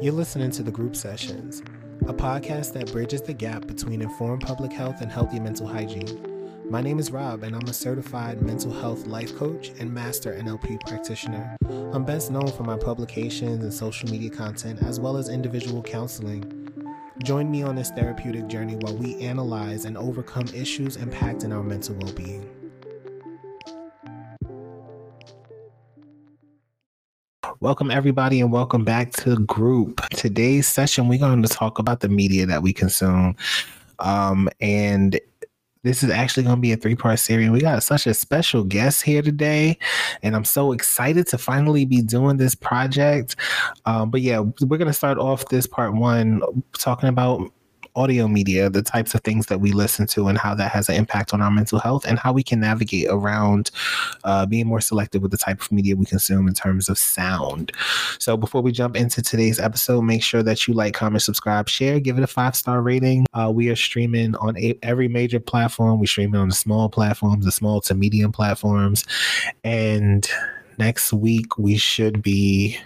You're listening to The Group Sessions, a podcast that bridges the gap between informed public health and healthy mental hygiene. My name is Rob, and I'm a certified mental health life coach and master NLP practitioner. I'm best known for my publications and social media content, as well as individual counseling. Join me on this therapeutic journey while we analyze and overcome issues impacting our mental well being. Welcome, everybody, and welcome back to Group. Today's session, we're going to talk about the media that we consume. Um, and this is actually going to be a three part series. We got such a special guest here today, and I'm so excited to finally be doing this project. Um, but yeah, we're going to start off this part one talking about audio media, the types of things that we listen to, and how that has an impact on our mental health, and how we can navigate around uh, being more selective with the type of media we consume in terms of sound. So, before we jump into today's episode, make sure that you like, comment, subscribe, share, give it a five star rating. Uh, we are streaming on a- every major platform. We streaming on the small platforms, the small to medium platforms, and next week we should be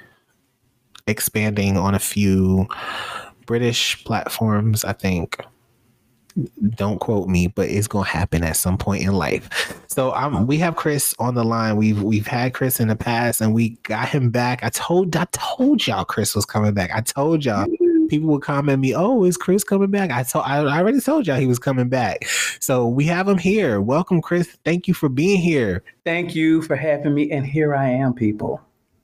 expanding on a few British platforms, I think. Don't quote me, but it's gonna happen at some point in life. So um, we have Chris on the line. We've we've had Chris in the past, and we got him back. I told I told y'all Chris was coming back. I told y'all. People would comment me, "Oh, is Chris coming back?" I told I, I already told y'all he was coming back. So we have him here. Welcome, Chris. Thank you for being here. Thank you for having me, and here I am, people.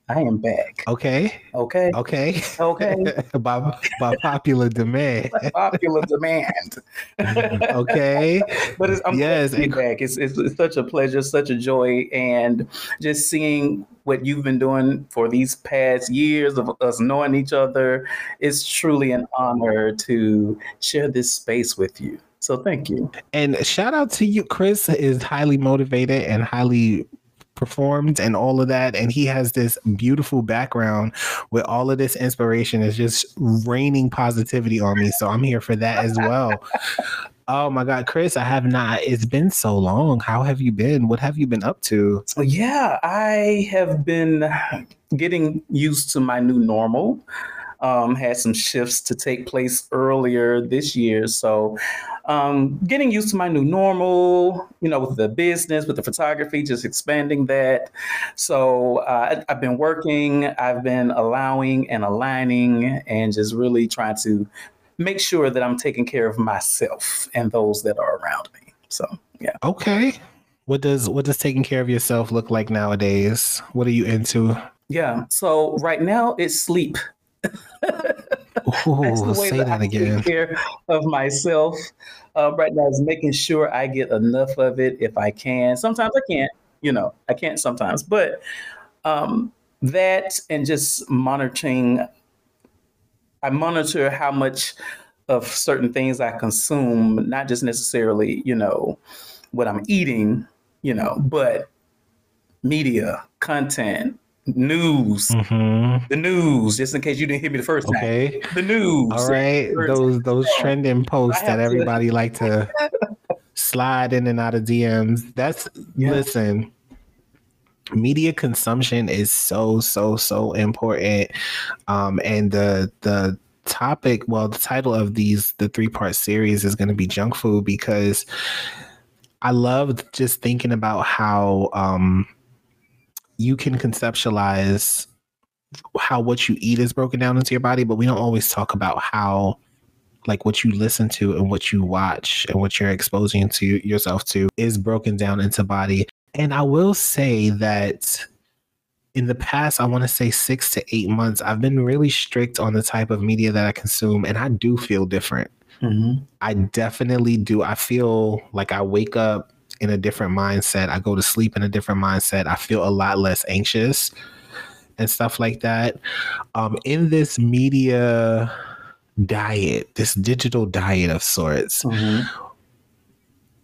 I am back. Okay. Okay. Okay. Okay. by by popular demand. Popular demand. okay. But it's, I'm Yes, yes, and- back. It's, it's it's such a pleasure, such a joy, and just seeing what you've been doing for these past years of us knowing each other. It's truly an honor to share this space with you. So thank you. And shout out to you, Chris is highly motivated and highly performed and all of that. And he has this beautiful background with all of this inspiration is just raining positivity on me. So I'm here for that as well. oh my God, Chris, I have not. It's been so long. How have you been? What have you been up to? So yeah, I have been getting used to my new normal. Um, had some shifts to take place earlier this year, so um, getting used to my new normal. You know, with the business, with the photography, just expanding that. So uh, I've been working. I've been allowing and aligning, and just really trying to make sure that I'm taking care of myself and those that are around me. So yeah. Okay. What does what does taking care of yourself look like nowadays? What are you into? Yeah. So right now it's sleep. That's the way say that I again. take care of myself. Uh, right now is making sure I get enough of it if I can. Sometimes I can't. You know, I can't sometimes, but um, that and just monitoring. I monitor how much of certain things I consume, not just necessarily, you know, what I'm eating, you know, but media, content, news, hmm the news, just in case you didn't hear me the first time. Okay. The news. All right, those those trending posts that to- everybody like to slide in and out of DMs. That's Yeah. listen. Media consumption is so so so important, um, and the the topic, well, the title of these the three part series is going to be junk food because I love just thinking about how um, you can conceptualize how what you eat is broken down into your body, but we don't always talk about how like what you listen to and what you watch and what you're exposing to yourself to is broken down into body. And I will say that in the past, I want to say six to eight months, I've been really strict on the type of media that I consume, and I do feel different. Mhm. I definitely do. I feel like I wake up in a different mindset. I go to sleep in a different mindset. I feel a lot less anxious and stuff like that. Um, in this media diet, this digital diet of sorts, Mhm.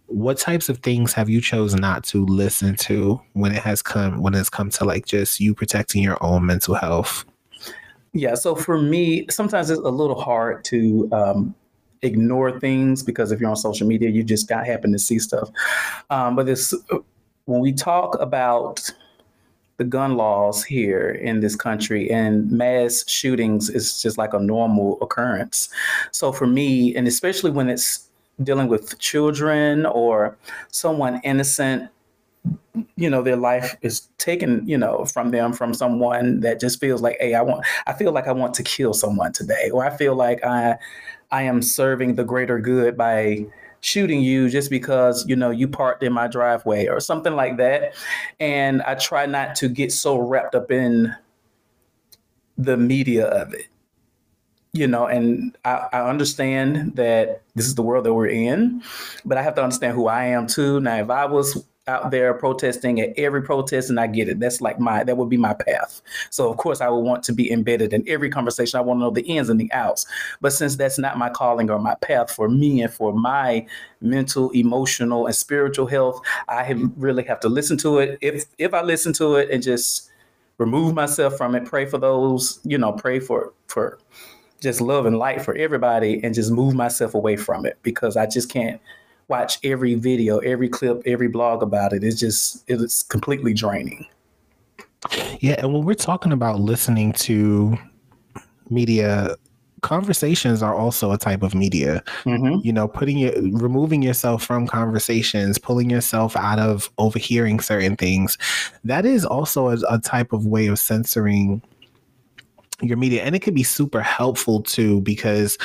what types of things have you chosen not to listen to when it has come when it's come to like just you protecting your own mental health? Yeah. So for me, sometimes it's a little hard to um, ignore things because if you're on social media, you just got happen to see stuff. Um, but this, when we talk about the gun laws here in this country, and mass shootings is just like a normal occurrence. So for me, and especially when it's dealing with children or someone innocent you know their life is taken you know from them from someone that just feels like hey i want i feel like i want to kill someone today or i feel like i i am serving the greater good by shooting you just because you know you parked in my driveway or something like that and i try not to get so wrapped up in the media of it you know, and I, I, understand that this is the world that we're in, but I have to understand who I am too. Now, if I was out there protesting at every protest and I get it. That's like my that would be my path. So of course I would want to be embedded in every conversation. I want to know the ins and the outs. But since that's not my calling or my path for me and for my mental, emotional, and spiritual health, I really have to listen to it. If if I listen to it and just remove myself from it, pray for those, you know, pray for for just love and light for everybody and just move myself away from it because I just can't watch every video, every clip, every blog about it. It's just it's completely draining. Yeah, and when we're talking about listening to media conversations are also a type of media. Mm-hmm. You know, putting it, removing yourself from conversations, pulling yourself out of overhearing certain things. That is also a, a type of way of censoring your media and it can be super helpful too because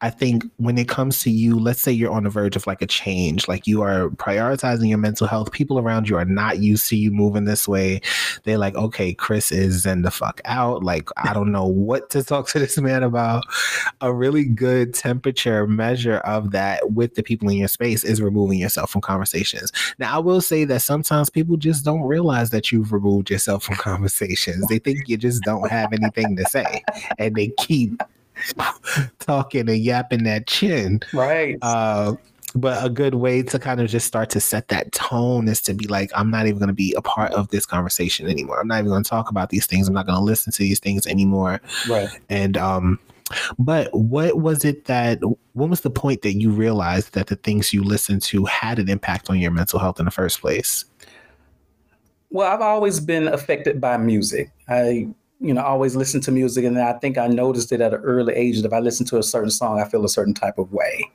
i think when it comes to you let's say you're on the verge of like a change like you are prioritizing your mental health people around you are not used to you moving this way. They're like okay chris is in the fuck out. Like i don't know what to talk to this man about. A really good temperature measure of that with the people in your space is removing yourself from conversations. Now i will say that sometimes people just don't realize that you've removed yourself from conversations. They think you just don't have anything to say, and they keep talking and yapping that chin. Right. Uh, but a good way to kind of just start to set that tone is to be like, I'm not even going to be a part of this conversation anymore. I'm not even going to talk about these things. I'm not going to listen to these things anymore. Right. And um, but what was it that? What was the point that you realized that the things you listened to had an impact on your mental health in the first place? Well, I've always been affected by music. I you know, always listen to music, and I think I noticed it at an early age that if I listen to a certain song, I feel a certain type of way.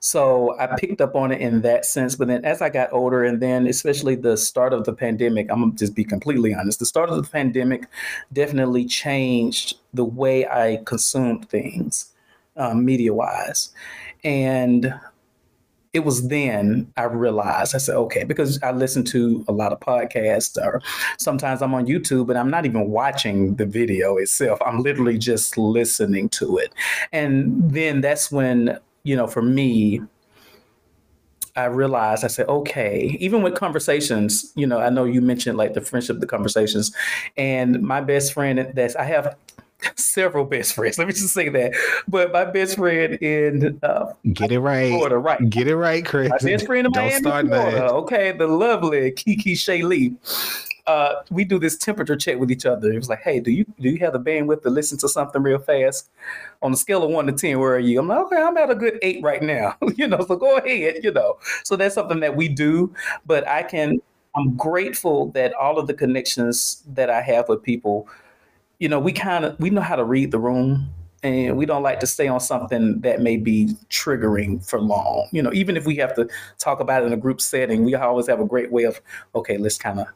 So I picked up on it in that sense. But then as I got older, and then especially the start of the pandemic, I'm gonna just be completely honest. The start of the pandemic definitely changed the way I consumed things, um, media wise. And it was then I realized I said, okay, because I listen to a lot of podcasts or sometimes I'm on YouTube and I'm not even watching the video itself. I'm literally just listening to it. And then that's when, you know, for me, I realized I said, okay, even with conversations, you know, I know you mentioned like the friendship, the conversations, and my best friend that's I have several best friends. Let me just say that. But my best friend in uh, get it right, Florida, right? Get it right, Chris. My best friend in Don't Miami, start Florida. That. Okay, the lovely Kiki Shaylee. Uh, we do this temperature check with each other. It was like, hey, do you do you have the bandwidth to listen to something real fast? On a scale of one to ten, where are you? I'm like, okay, I'm at a good eight right now. you know, so go ahead. You know, so that's something that we do. But I can. I'm grateful that all of the connections that I have with people you know, we kind of we know how to read the room and we don't like to stay on something that may be triggering for long. You know, even if we have to talk about it in a group setting, we always have a great way of, okay, let's kind of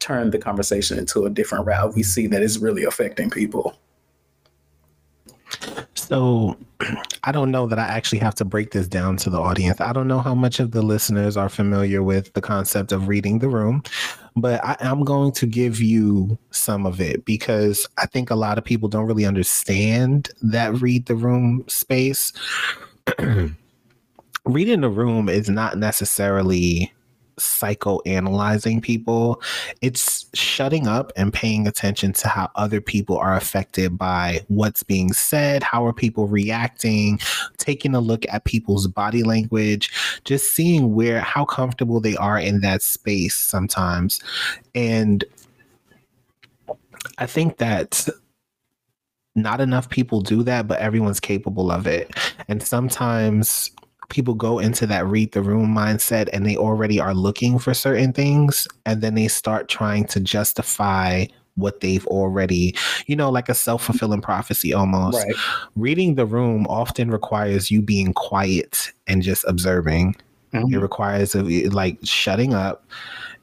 turn the conversation into a different route. We see that it's really affecting people. So I don't know that I actually have to break this down to the audience. I don't know how much of the listeners are familiar with the concept of reading the room, but I, am going to give you some of it because I think a lot of people don't really understand that read the room space. Reading the room is not necessarily psychoanalyzing people. It's shutting up and paying attention to how other people are affected by what's being said, how are people reacting, taking a look at people's body language, just seeing where how comfortable they are in that space sometimes. And I think that not enough people do that, but everyone's capable of it. And sometimes people go into that read the room mindset and they already are looking for certain things and then they start trying to justify what they've already, you know, like a self fulfilling prophecy almost. Right. Reading the room often requires you being quiet and just observing. Mhm. It requires of like shutting up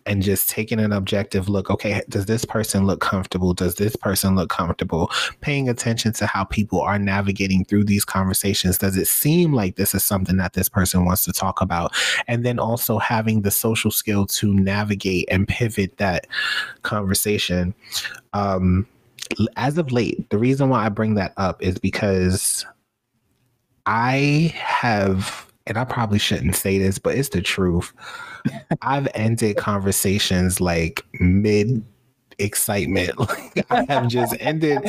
and just taking an objective look. Okay, does this person look comfortable? Does this person look comfortable? Paying attention to how people are navigating through these conversations. Does it seem like this is something that this person wants to talk about? And then also having the social skill to navigate and pivot that conversation. Um, as of late, the reason why I bring that up is because I have, and I probably shouldn't say this, but it's the truth. I've ended conversations like mid excitement. Like I have just ended.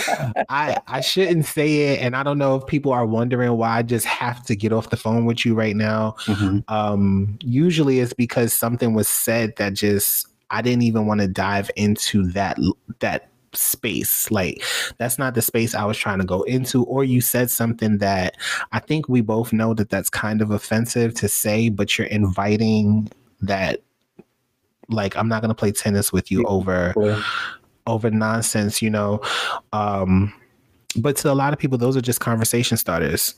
I I shouldn't say it, and I don't know if people are wondering why I just have to get off the phone with you right now. Mhm. Um, usually it's because something was said that just I didn't even want to dive into that that space. Like that's not the space I was trying to go into. Or you said something that I think we both know that that's kind of offensive to say, but you're inviting that. Like I'm not gonna play tennis with you over Well, over nonsense, you know. Um, but to a lot of people, those are just conversation starters.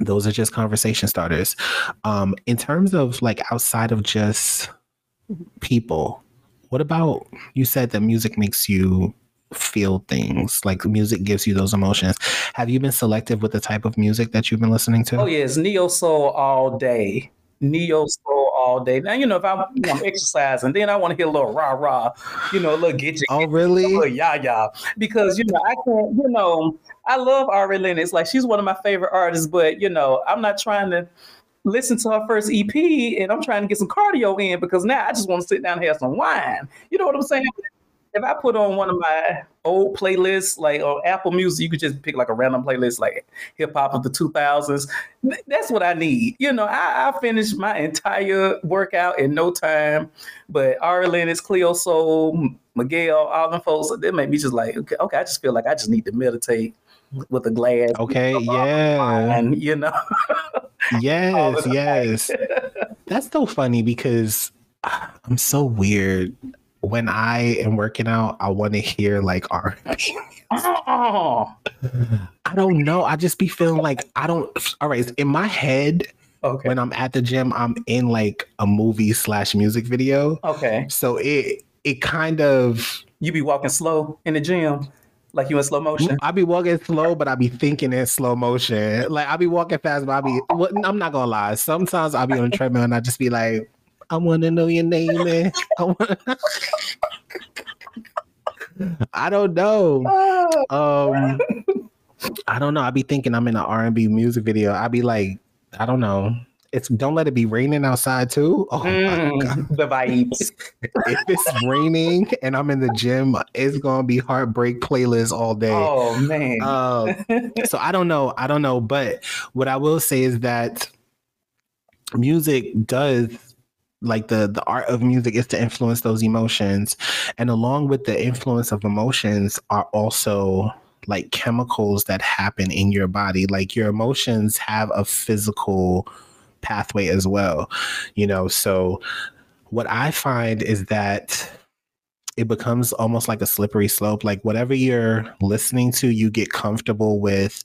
Those are just conversation starters. Um, in terms of like outside of just people, what about you said that music makes you feel things like music gives you those emotions have you been selective with the type of music that you've been listening to Oh yes, neo soul all day. Neo soul all day. Now you know if I want to exercise and then I want to hear a little rah rah, you know, a little get you, oh a really little yah yah, because you know I can't. You know, I love Ari Lennox. Like she's one of my favorite artists, but you know I'm not trying to listen to her first EP and I'm trying to get some cardio in because now I just want to sit down and have some wine. You know what I'm saying? If I put on one of my old playlists, like on Apple Music, you could just pick like a random playlist, like hip hop of the 2000s. That's what I need. You know, I, I finished my entire workout in no time. But Ari Lennox, Cleo Sol, Miguel, all them folks, they make me just like, okay, okay, I just feel like I just need to meditate with a glass. okay yeah. And, you know, yes yes. That's so funny because i'm so weird. When i am working out i want to hear like r&b oh, i don't know. I just be feeling like i don't all right in my head okay, when i'm at the gym i'm in like a movie slash music video. Okay. so it it kind of You be walking slow in the gym, like you in slow motion. I be walking slow, but I be thinking in slow motion. Like I be walking fast, but I be. Well, I'm not gonna lie. Sometimes I be on the treadmill and I just be like, I want to know your name, man. I, wanna... I don't know. Oh, Um, I don't know. I be thinking I'm in an R&B music video. I be like, I don't know. It's don't let it be raining outside too. Oh my mm, god. the vibes. If it's raining and I'm in the gym, it's gonna be heartbreak playlist all day. Oh man. Uh, so I don't know. I don't know. But what I will say is that music does like the the art of music is to influence those emotions and along with the influence of emotions are also like chemicals that happen in your body like your emotions have a physical pathway as well you know? So what i find is that it becomes almost like a slippery slope like whatever you're listening to you get comfortable with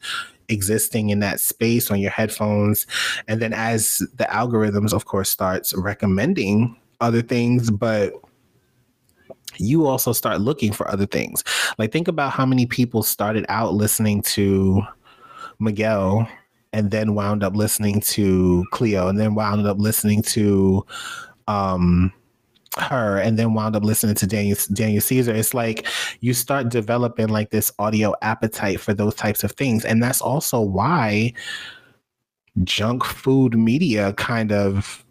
existing in that space on your headphones. And then as the algorithms of course starts recommending other things but you also start looking for other things. Like think about how many people started out listening to miguel and then wound up listening to cleo and then wound up listening to um her and then wound up listening to Daniel Daniel Caesar. It's like you start developing like this audio appetite for those types of things. And that's also why junk food media kind of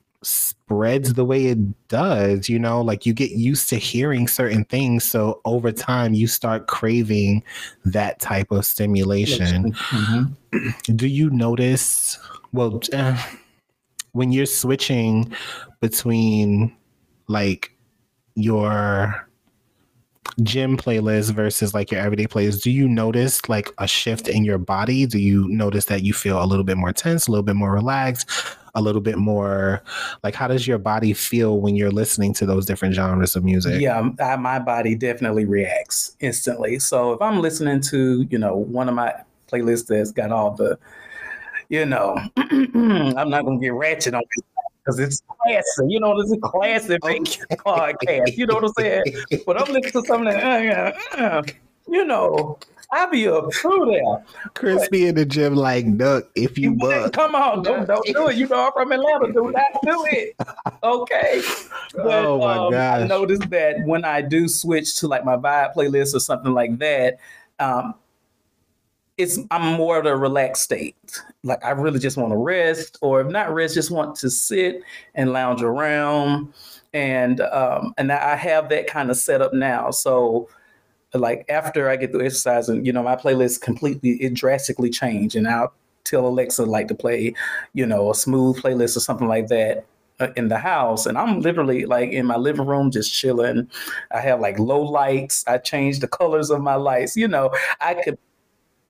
spreads the way it does, you know, like you get used to hearing certain things. So over time you start craving that type of stimulation Mhm. do you notice well uh, when you're switching between like your gym playlist versus like your everyday playlist do you notice like a shift in your body do you notice that you feel a little bit more tense a little bit more relaxed a little bit more like how does your body feel when you're listening to those different genres of music? Yeah, I, my body definitely reacts instantly. So if I'm listening to, you know, one of my playlists that's got all the, you know, I'm not gonna get ratchet on because it's classic. You know, this is classic podcast. You know what I'm saying? But I'm listening to something that, uh, uh, you know, I be up through there. Crispy in the gym like knuck if you buck. Come on, don't, don't do it. You know I'm from Atlanta. Do not do it. Okay. But, oh my um, gosh. I noticed that when I do switch to like my vibe playlist or something like that, um, it's I'm more of a relaxed state. Like I really just want to rest, or if not rest, just want to sit and lounge around. And um, and I have that kind of setup now. So like after I get through exercising, you know, my playlist completely it drastically changed, and I'll tell Alexa like to play, you know, a smooth playlist or something like that uh, in the house and I'm literally like in my living room just chilling. I have like low lights. I change the colors of my lights. You know, I could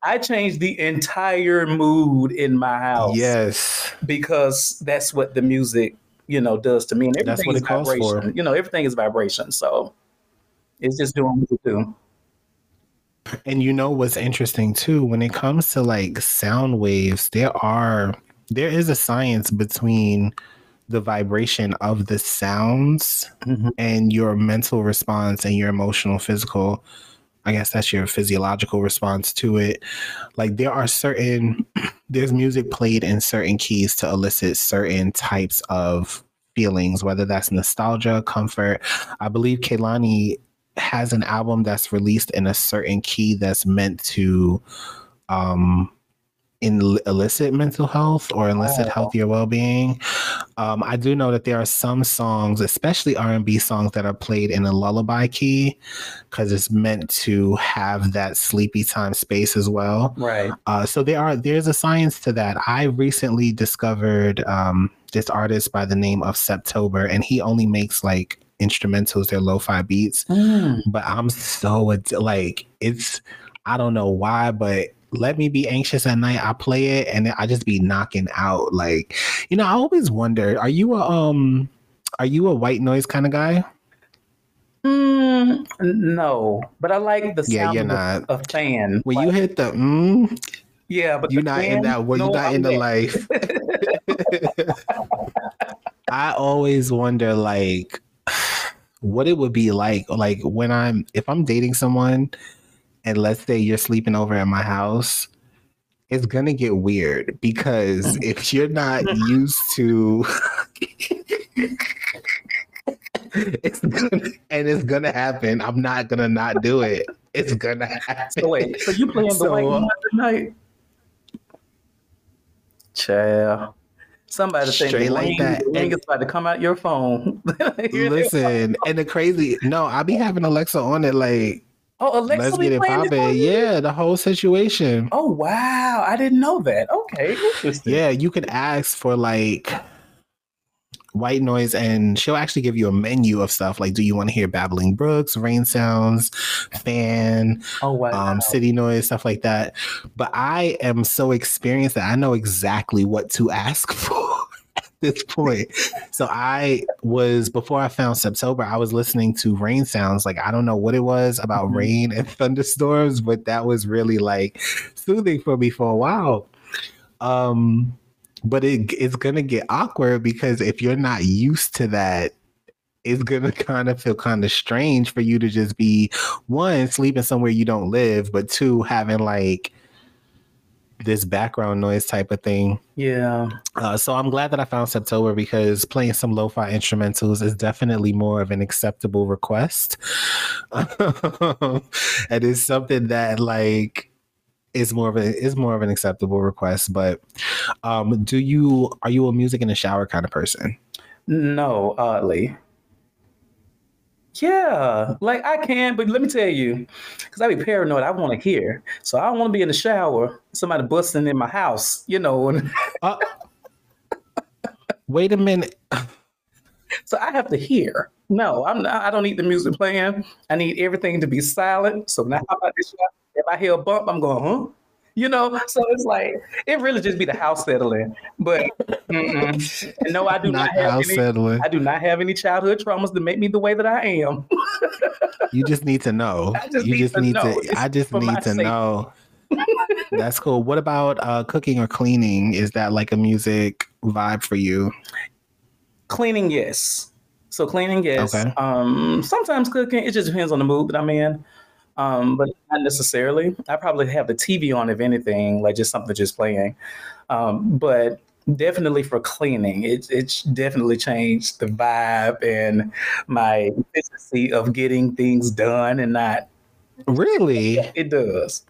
I changed the entire mood in my house. Yes. Because that's what the music, you know, does to me. And everything that's what is it calls vibration. For. You know, everything is vibration. So it's just doing what it do. And you know what's interesting too, when it comes to like sound waves, there are there is a science between the vibration of the sounds mm-hmm. and your mental response and your emotional physical I guess that's your physiological response to it. Like there are certain there's music played in certain keys to elicit certain types of feelings, whether that's nostalgia, comfort. I believe Kehlani has an album that's released in a certain key that's meant to um in illicit mental health or illicit oh. healthier well-being. Um, I do know that there are some songs, especially R&B songs, that are played in a lullaby key because it's meant to have that sleepy time space as well. Right. Uh, so there are there's a science to that. I recently discovered um, this artist by the name of september and he only makes like instrumentals, they're lo-fi beats. Mm. But I'm so like it's I don't know why, but let me be anxious at night. I play it and I just be knocking out. Like, you know, I always wonder, are you a um are you a white noise kind of guy? Mm, no, but I like the sound yeah, you're not. a fan. When like, you hit the mm, yeah, but you're not fan, in that. Well, no, you're not I'm in the life. I always wonder, like, what it would be like, like when I'm if I'm dating someone and let's say you're sleeping over at my house, it's gonna get weird because if you're not used to it's gonna, and it's gonna happen. I'm not gonna not do it. It's gonna happen. So wait, so you playing the so, white one tonight? Child. Somebody straight like that. And it's about to come out your phone. listen, and the crazy no, I be having Alexa on it like Oh, Alexa let's get it popping. Yeah, the whole situation. Oh wow, I didn't know that. Okay, interesting. Yeah, you can ask for like white noise and she'll actually give you a menu of stuff like do you want to hear babbling brooks rain sounds fan oh wow. um, city noise stuff like that but i am so experienced that i know exactly what to ask for this point. So I was before I found September, I was listening to rain sounds. Like I don't know what it was about mm-hmm. rain and thunderstorms, but that was really like soothing for me for a while. Um, but it, it's gonna get awkward because if you're not used to that, it's gonna kind of feel kind of strange for you to just be one sleeping somewhere you don't live, but two having like this background noise type of thing. Yeah. Uh, so I'm glad that I found September because playing some lo-fi instrumentals is definitely more of an acceptable request. and it's something that like is more of a is more of an acceptable request. But um, do you are you a music in the shower kind of person? No, oddly. Yeah, like I can, but let me tell you, because I be paranoid. I want to hear, so I don't want to be in the shower. Somebody busting in my house, you know. And uh, wait a minute. so I have to hear. No, I'm not, I don't need the music playing. I need everything to be silent. So now, how about this? If I hear a bump, I'm going, huh? You know, so it's like it really just be the house settling. But no, I do not, Not have any. settling. I do not have any childhood traumas to make me the way that I am. You just need to know. Just you need just to need know. to. It's I just need to safety. know. That's cool. What about uh, cooking or cleaning? Is that like a music vibe for you? Cleaning, yes. So cleaning, yes. Okay. Um, sometimes cooking, it just depends on the mood that I'm in. Um, but not necessarily. I probably have the TV on, if anything, like just something just playing. Um, but definitely for cleaning, it it's definitely changed the vibe and my efficiency of getting things done and not. Really? It does.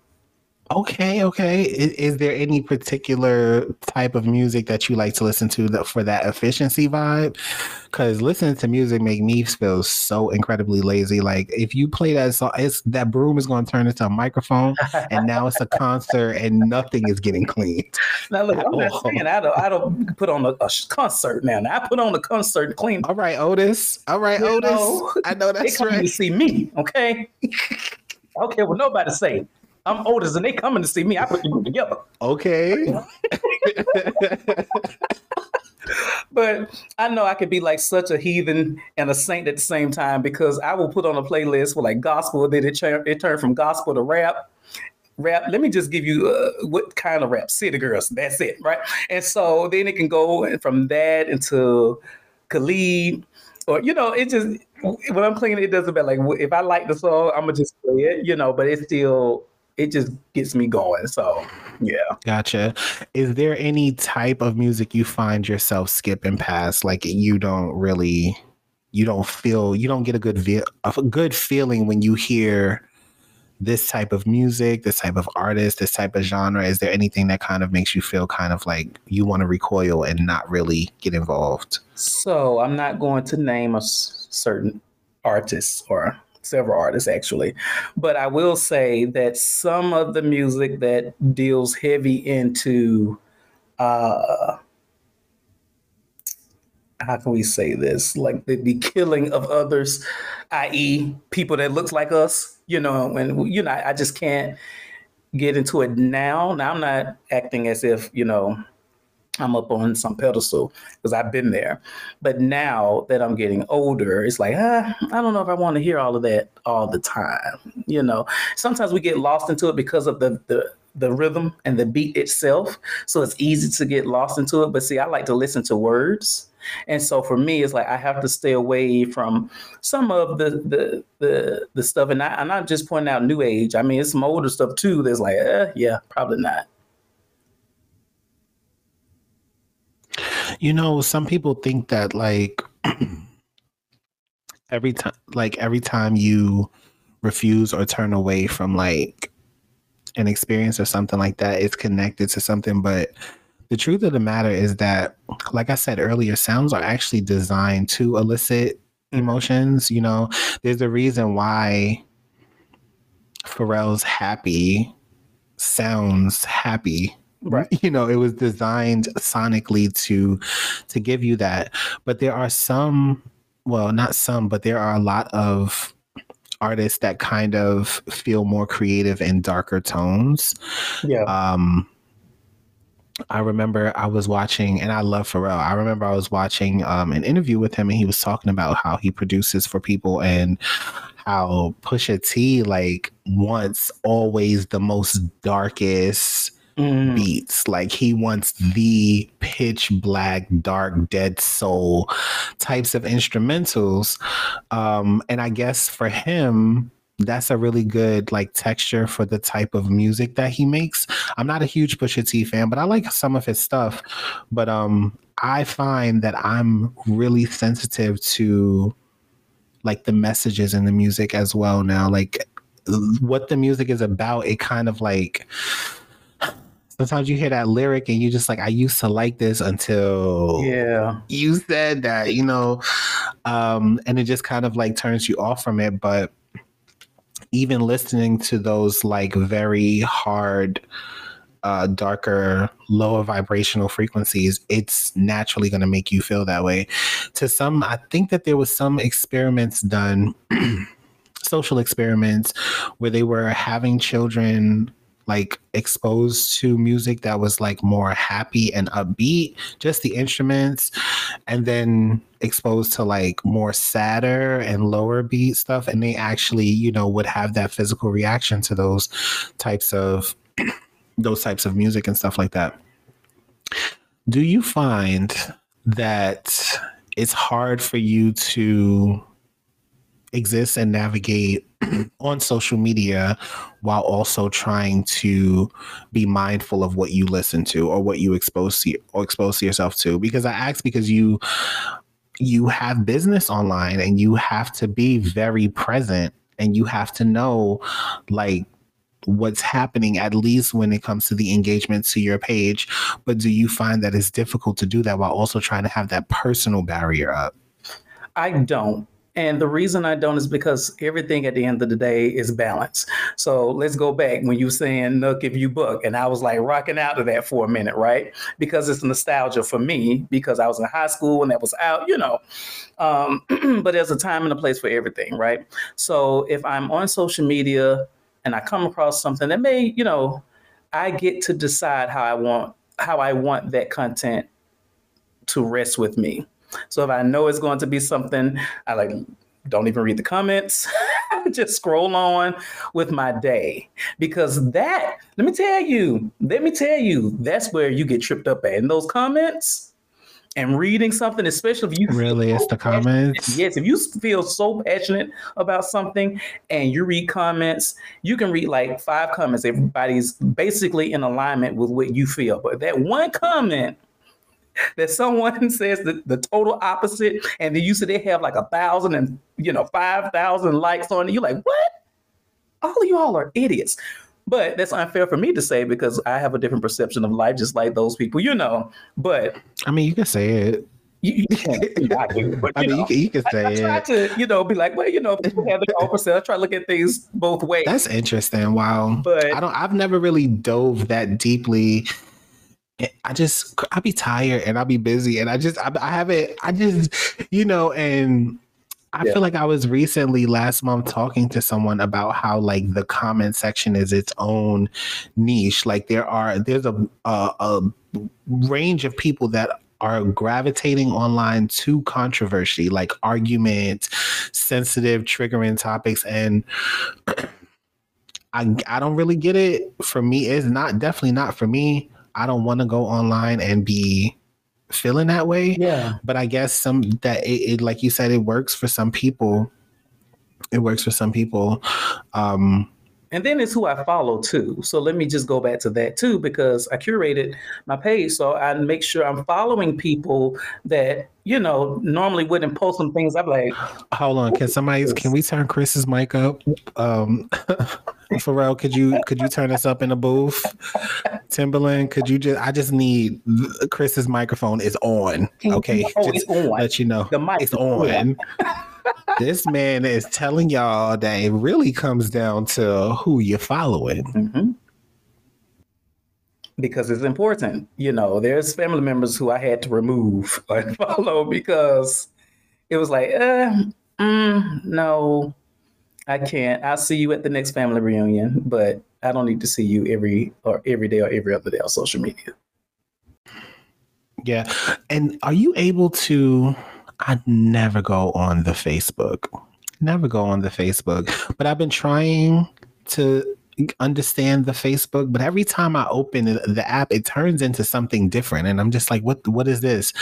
Okay, okay. Is, is there any particular type of music that you like to listen to that, for that efficiency vibe? Because listening to music make me feel so incredibly lazy. Like if you play that song, it's that broom is going to turn into a microphone, and now it's a concert, and nothing is getting cleaned. Now look, I'm not saying I don't. I don't put on a, a concert now. Now I put on a concert and clean. All right, Otis. All right, You Otis. know, I know They that's coming to see me, okay? I don't care what nobody say. I'm Otis, and they coming to see me. I put the group together. Okay. But I know I could be like such a heathen and a saint at the same time because I will put on a playlist for like gospel, then it, turn, it turned from gospel to rap. Rap. Let me just give you uh, what kind of rap? City Girls. That's it, right? And so then it can go from that into Khalid, or you know, it just when I'm cleaning, it doesn't matter. Like if I like the song, I'm gonna just play it, you know. But it still, it just gets me going. So yeah. Gotcha. Is there any type of music you find yourself skipping past? Like you don't really, you don't feel, you don't get a good ve- a good feeling when you hear this type of music, this type of artist, this type of genre. Is there anything that kind of makes you feel kind of like you want to recoil and not really get involved? So I'm not going to name a s- certain artist or several artists actually, but I will say that some of the music that deals heavy into uh how can we say this? Like the, the killing of others i.e people that looks like us you know and you know i just can't get into it now. Now i'm not acting as if you know I'm up on some pedestal because I've been there. But now that I'm getting older, it's like, ah, I don't know if I want to hear all of that all the time. You know, sometimes we get lost into it because of the the the rhythm and the beat itself. So it's easy to get lost into it. But see, I like to listen to words. And so for me, it's like I have to stay away from some of the the the, the stuff. And I, I'm not just pointing out new age. I mean, it's some older stuff too. That's like, eh, yeah, probably not. You know, some people think that like every time like every time you refuse or turn away from like an experience or something like that, it's connected to something. But the truth of the matter is that, like I said earlier, sounds are actually designed to elicit emotions. You know, there's a reason why Pharrell's happy sounds happy Right. you know it was designed sonically to to give you that but there are some well not some but there are a lot of artists that kind of feel more creative in darker tones Yeah. um I remember I was watching, and I love Pharrell. I remember I was watching um, an interview with him, and he was talking about how he produces for people and how Pusha T like wants always the most darkest Mm. beats. Like he wants the pitch black, dark, dead soul types of instrumentals. Um, and I guess for him, that's a really good like texture for the type of music that he makes. I'm not a huge Pusha T fan, but I like some of his stuff. But um, I find that I'm really sensitive to like the messages in the music as well now. Like what the music is about, it kind of like sometimes you hear that lyric and you just like, I used to like this until Yeah. you said that, you know, um, and it just kind of like turns you off from it. But even listening to those like very hard, uh, darker, lower vibrational frequencies, it's naturally going to make you feel that way. To some, I think that there was some experiments done, social experiments, where they were having children like exposed to music that was like more happy and upbeat, just the instruments, and then exposed to like more sadder and lower beat stuff. And they actually, you know, would have that physical reaction to those types of those types of music and stuff like that. Do you find that it's hard for you to exist and navigate on social media while also trying to be mindful of what you listen to or what you expose to or expose to yourself to. Because i ask because you you have business online and you have to be very present and you have to know like what's happening at least when it comes to the engagement to your page. But do you find that it's difficult to do that while also trying to have that personal barrier up? I don't and the reason I don't is because everything at the end of the day is balance. So let's go back when you were saying Knuck if you buck, and I was like rocking out to that for a minute, right? Because it's nostalgia for me because I was in high school and that was out, you know. Um, but there's a time and a place for everything, right? So if I'm on social media and I come across something that may, you know, I get to decide how I want how I want that content to rest with me. So if I know it's going to be something, I like don't even read the comments. just scroll on with my day. Because that let me tell you let me tell you that's where you get tripped up at. In those comments and reading something especially if you really? It's the comments? Yes if you feel so passionate about something and you read comments you can read like five comments. Everybody's basically in alignment with what you feel. But that one comment that someone says the, the total opposite, and then you say they have like a thousand and you know five thousand likes on it. You're like, what? All of y'all are idiots. But that's unfair for me to say because I have a different perception of life, just like those people, you know. But I mean, you can say it. You, you can't. I do, but I mean, know, you can, you can say I, I try it. to, you know, be like, well, you know, people have their own. I try to look at things both ways. That's interesting. Wow. But- I don't. I've never really dove that deeply. I just I'll be tired and I'll be busy and I just I, I haven't I just you know and I Yeah. feel like I was recently last month talking to someone about how like the comment section is its own niche. Like there are there's a a, a range of people that are gravitating online to controversy, like argument, sensitive, triggering topics, and I I don't really get it. For me, it's not definitely not for me. I don't want to go online and be feeling that way yeah. but I guess some that it, it like you said, it works for some people. It works for some people. Um, And then it's who I follow too. So let me just go back to that too, because I curated my page. So I make sure I'm following people that, you know, normally wouldn't post some things. I'm like, hold on, can somebody can we turn Chris's mic up? Um, Pharrell, could you could you turn us up in the booth? Timbaland, could you just? I just need Chris's microphone is on. Okay, Oh, just on. let you know The mic is on. this man is telling y'all that it really comes down to who you're following. Mhm. Because it's important. You know, there's family members who I had to remove or follow because it was like, uh, mm, no, I can't. I'll see you at the next family reunion, but I don't need to see you every or every day or every other day on social media. Yeah. And are you able to? I never go on the Facebook. Never go on the Facebook. But I've been trying to understand the Facebook, but every time I open the app, it turns into something different. And I'm just like, what what is this?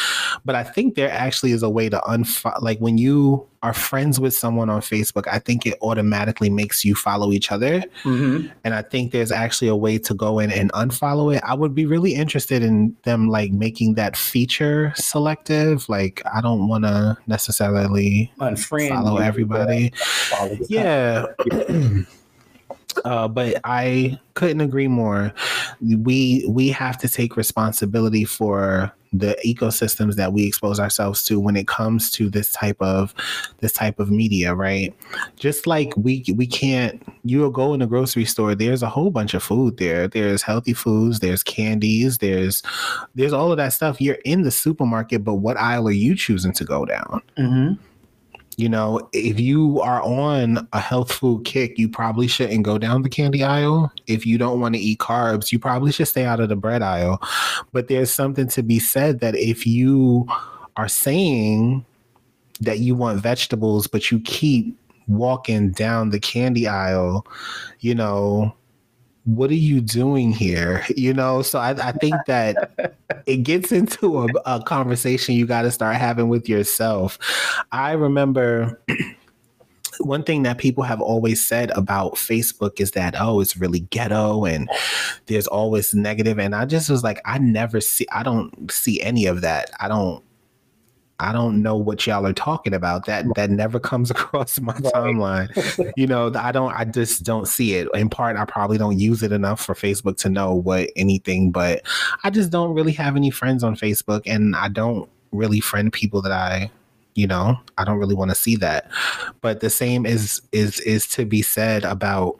But I think there actually is a way to unfollow like when you are friends with someone on Facebook, I think it automatically makes you follow each other. Mm-hmm. And I think there's actually a way to go in and unfollow it. I would be really interested in them like making that feature selective. Like I don't want to necessarily Unfriend follow everybody. follow Yeah. Uh, but I couldn't agree more. We we have to take responsibility for the ecosystems that we expose ourselves to when it comes to this type of this type of media, right? Just like we we can't you'll go in a grocery store, there's a whole bunch of food there. There's healthy foods, there's candies, there's there's all of that stuff. You're in the supermarket, but what aisle are you choosing to go down? Mhm. You know, if you are on a health food kick, you probably shouldn't go down the candy aisle. If you don't want to eat carbs, you probably should stay out of the bread aisle. But there's something to be said that if you are saying that you want vegetables, but you keep walking down the candy aisle, you know, what are you doing here? You know, so I, I think that it gets into a, a conversation you got to start having with yourself. I remember. one thing that people have always said about Facebook is that oh it's really ghetto and there's always negative. negative and I just was like I never see I don't see any of that. I don't I don't know what y'all are talking about. That that never comes across my right. timeline. you know, I don't I just don't see it. In part, I probably don't use it enough for Facebook to know what anything, but I just don't really have any friends on Facebook and I don't really friend people that I you know i don't really want to see that but the same is is is to be said about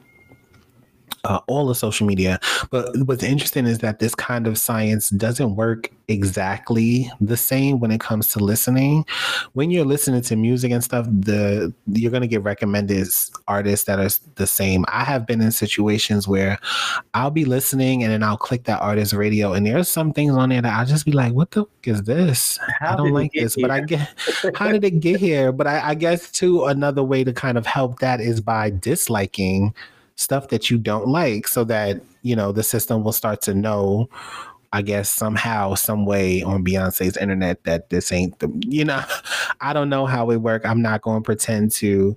uh, all of social media. But what's interesting is that this kind of science doesn't work exactly the same when it comes to listening. When you're listening to music and stuff, the you're gonna get recommended artists that are the same. I have been in situations where I'll be listening and then I'll click that artist radio, and there's some things on there that I'll just be like, "What the is this? How I don't like this." Here? But I get how did it get here? But I, I guess too another way to kind of help that is by disliking stuff that you don't like so that you know the system will start to know I guess somehow, some way on Beyonce's internet that this ain't the you know, I don't know how it work. I'm not going to pretend to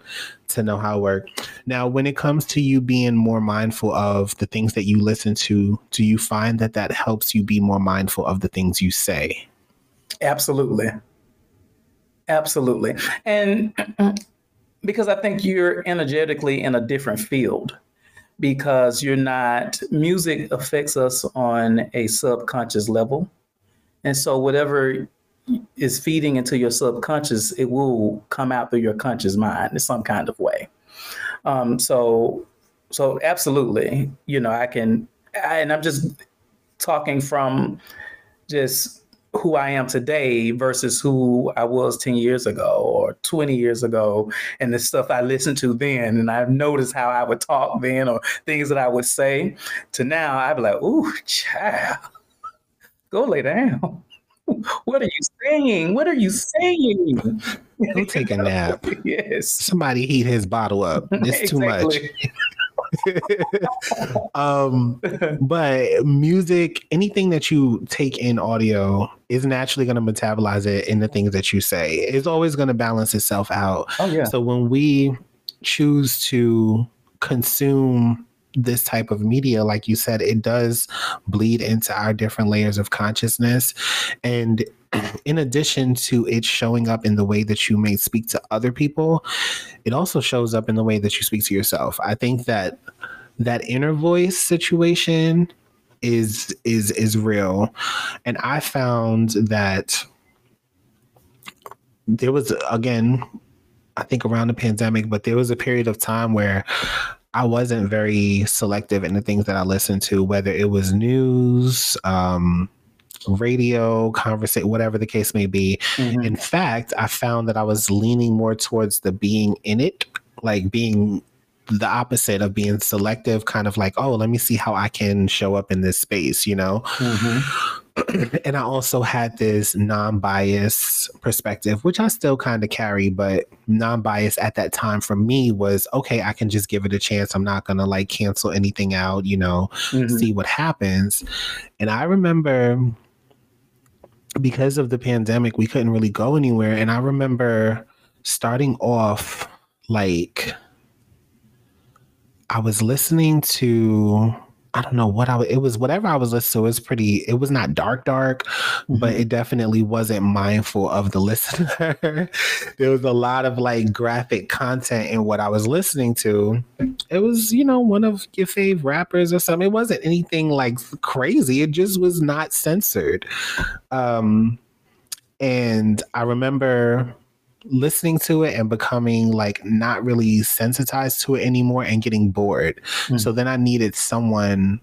to know how it work. Now, when it comes to you being more mindful of the things that you listen to, do you find that that helps you be more mindful of the things you say? Absolutely. Absolutely. And because I think you're energetically in a different field because you're not, music affects us on a subconscious level. And so, whatever is feeding into your subconscious, it will come out through your conscious mind in some kind of way. Um, so, so absolutely, you know, I can, I, and I'm just talking from just who I am today versus who I was 10 years ago or 20 years ago and the stuff I listened to then. And I've noticed how I would talk then or things that I would say to now I'd be like, ooh, child, go lay down. What are you saying? What are you saying? Go take a nap. yes. Somebody heat his bottle up. It's too much. um, but music, anything that you take in audio is naturally going to metabolize it in the things that you say. It's always going to balance itself out. Oh, yeah. So when we choose to consume this type of media, like you said, it does bleed into our different layers of consciousness. And in addition to it showing up in the way that you may speak to other people, it also shows up in the way that you speak to yourself. I think that that inner voice situation is is is real and i found that there was again i think around the pandemic but there was a period of time where i wasn't very selective in the things that i listened to whether it was news um radio, conversation, whatever the case may be. Mm-hmm. In fact, I found that I was leaning more towards the being in it, like being the opposite of being selective, kind of like, oh, let me see how I can show up in this space, you know? Mm-hmm. and I also had this non bias perspective, which I still kind of carry, but non bias at that time for me was okay, I can just give it a chance. I'm not going to like cancel anything out, you know, mm-hmm. see what happens. And I remember because of the pandemic, we couldn't really go anywhere. And I remember starting off like I was listening to I don't know what I was. it was whatever I was listening to. It was pretty. It was not dark, dark, mm-hmm. but it definitely wasn't mindful of the listener. there was a lot of like graphic content in what I was listening to. It was you know one of your fave rappers or something. It wasn't anything like crazy. It just was not censored. Um, and I remember listening to it and becoming like not really sensitized to it anymore and getting bored. Mm. So then I needed someone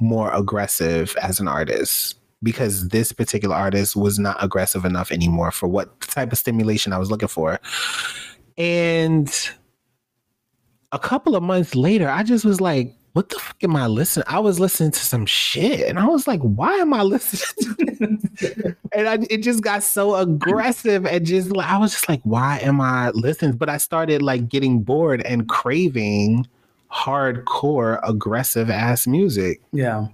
more aggressive as an artist because this particular artist was not aggressive enough anymore for what type of stimulation I was looking for. And a couple of months later, I just was like, what the fuck am I listening? I was listening to some shit, and I was like, why am I listening? to and I, it just got so aggressive, and just I was just like, why am I listening? But I started like getting bored and craving hardcore, aggressive ass music. Yeah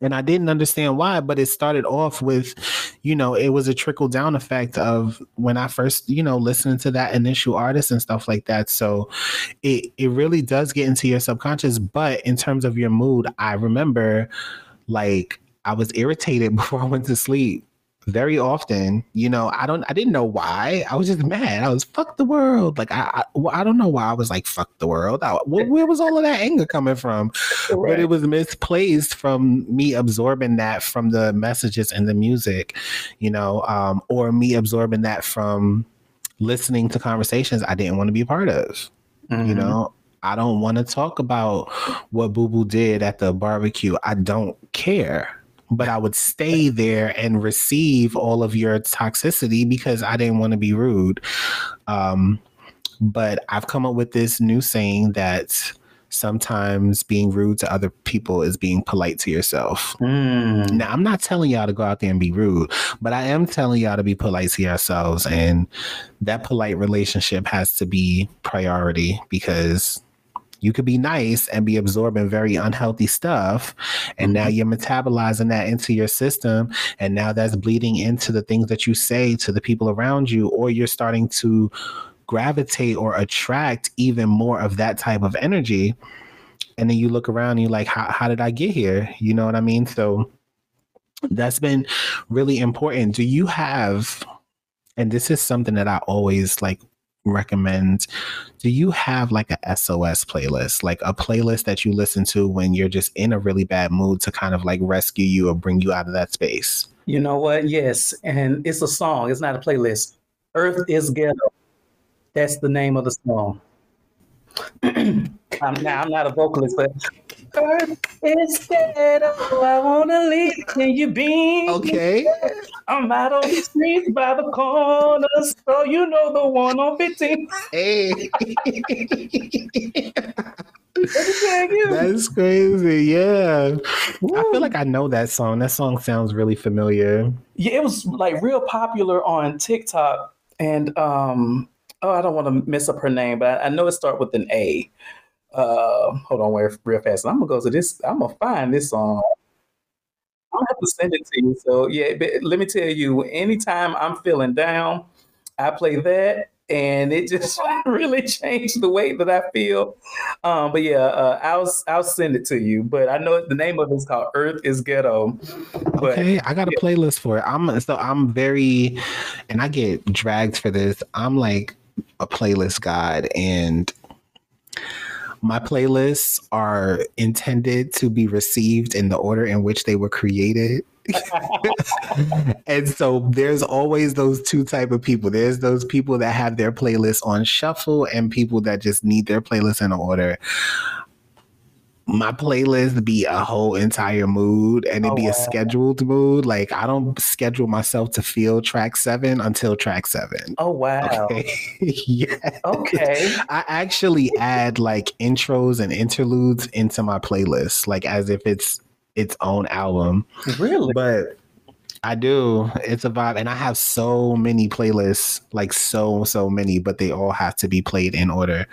and I didn't understand why, but it started off with, you know, it was a trickle down effect of when I first, you know, listening to that initial artist and stuff like that. So it it really does get into your subconscious. But in terms of your mood, I remember like I was irritated before I went to sleep very often. You know, I don't, I didn't know why. I was just mad. I was fuck the world. Like I, I, I don't know why I was like fuck the world. I, where, where, was all of that anger coming from? Right. But it was misplaced from me absorbing that from the messages and the music, you know, um, or me absorbing that from listening to conversations I didn't want to be part of. Mm-hmm. You know, I don't want to talk about what Boo Boo did at the barbecue. I don't care but I would stay there and receive all of your toxicity because I didn't want to be rude. Um, but I've come up with this new saying that sometimes being rude to other people is being polite to yourself. Mm. Now, I'm not telling y'all to go out there and be rude, but I am telling y'all to be polite to yourselves. And that polite relationship has to be priority because you could be nice and be absorbing very unhealthy stuff. And now mm-hmm. you're metabolizing that into your system. And now that's bleeding into the things that you say to the people around you, or you're starting to gravitate or attract even more of that type of energy. And then you look around and you're like, how, how did I get here? You know what I mean? So that's been really important. Do you have, and this is something that I always like recommend do you have like a sos playlist? Like a playlist that you listen to when you're just in a really bad mood to kind of like rescue you or bring you out of that space? You know what? Yes and it's a song. It's not a playlist. Earth is ghetto. That's the name of the song. I'm, now I'm not a vocalist, but instead of I wanna leave, can you be? Okay. I'm out on the streets by the corner, so you know the one on 15. Hey. That's crazy. Yeah. Ooh. I feel like I know that song. That song sounds really familiar. Yeah, it was like real popular on TikTok. And um, oh, I don't want to mess up her name, but I know it starts with an A. Uh, hold on, where real fast. I'm gonna go to this. I'm gonna find this song. I'll have to send it to you. So yeah, but let me tell you, anytime I'm feeling down, I play that, and it just really changed the way that I feel. Um, but yeah, uh, I'll I'll send it to you. But I know the name of it is called Earth is Ghetto. But, okay, I got a yeah. playlist for it. I'm so I'm very, and I get dragged for this. I'm like a playlist god, and my playlists are intended to be received in the order in which they were created. and so there's always those two type of people. There's those people that have their playlists on shuffle and people that just need their playlist in order my playlist be a whole entire mood and it oh, be a scheduled mood. Like I don't schedule myself to feel track seven until track seven. Oh wow. Okay. yeah. Okay. I actually add like intros and interludes into my playlist, like as if it's its own album. Really? But I do. It's a vibe. And I have so many playlists, like so, so many, but they all have to be played in order.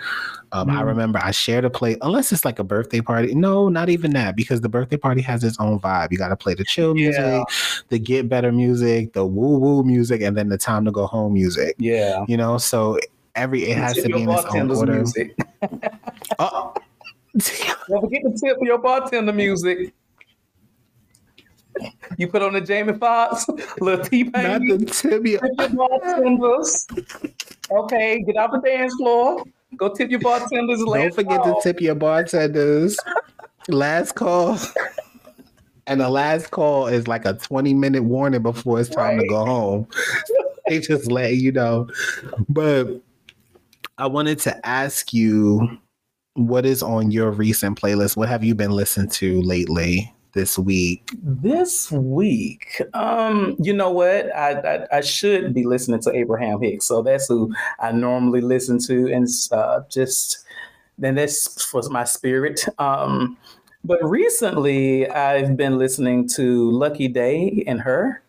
Um, mm. I remember I shared a play, unless it's like a birthday party. No, not even that, because the birthday party has its own vibe. You got to play the chill music, yeah. the get better music, the woo woo music, and then the time to go home music. Yeah. You know, so every, it has to be in its own order. Music. oh. Don't forget to tip for your bartender music. You put on the Jamie Foxx, little T Pain. Not the tibia. Okay, get off the dance floor. Go tip your bartenders. Don't forget call. to tip your bartenders. last call. And the last call is like a 20 minute warning before it's time right. to go home. they just let you know. But I wanted to ask you what is on your recent playlist? What have you been listening to lately? This week? This week, um, you know what? I, I, I should be listening to Abraham Hicks, so that's who I normally listen to, and uh, just then that's for my spirit. Um, but recently, I've been listening to Lucky Daye and her.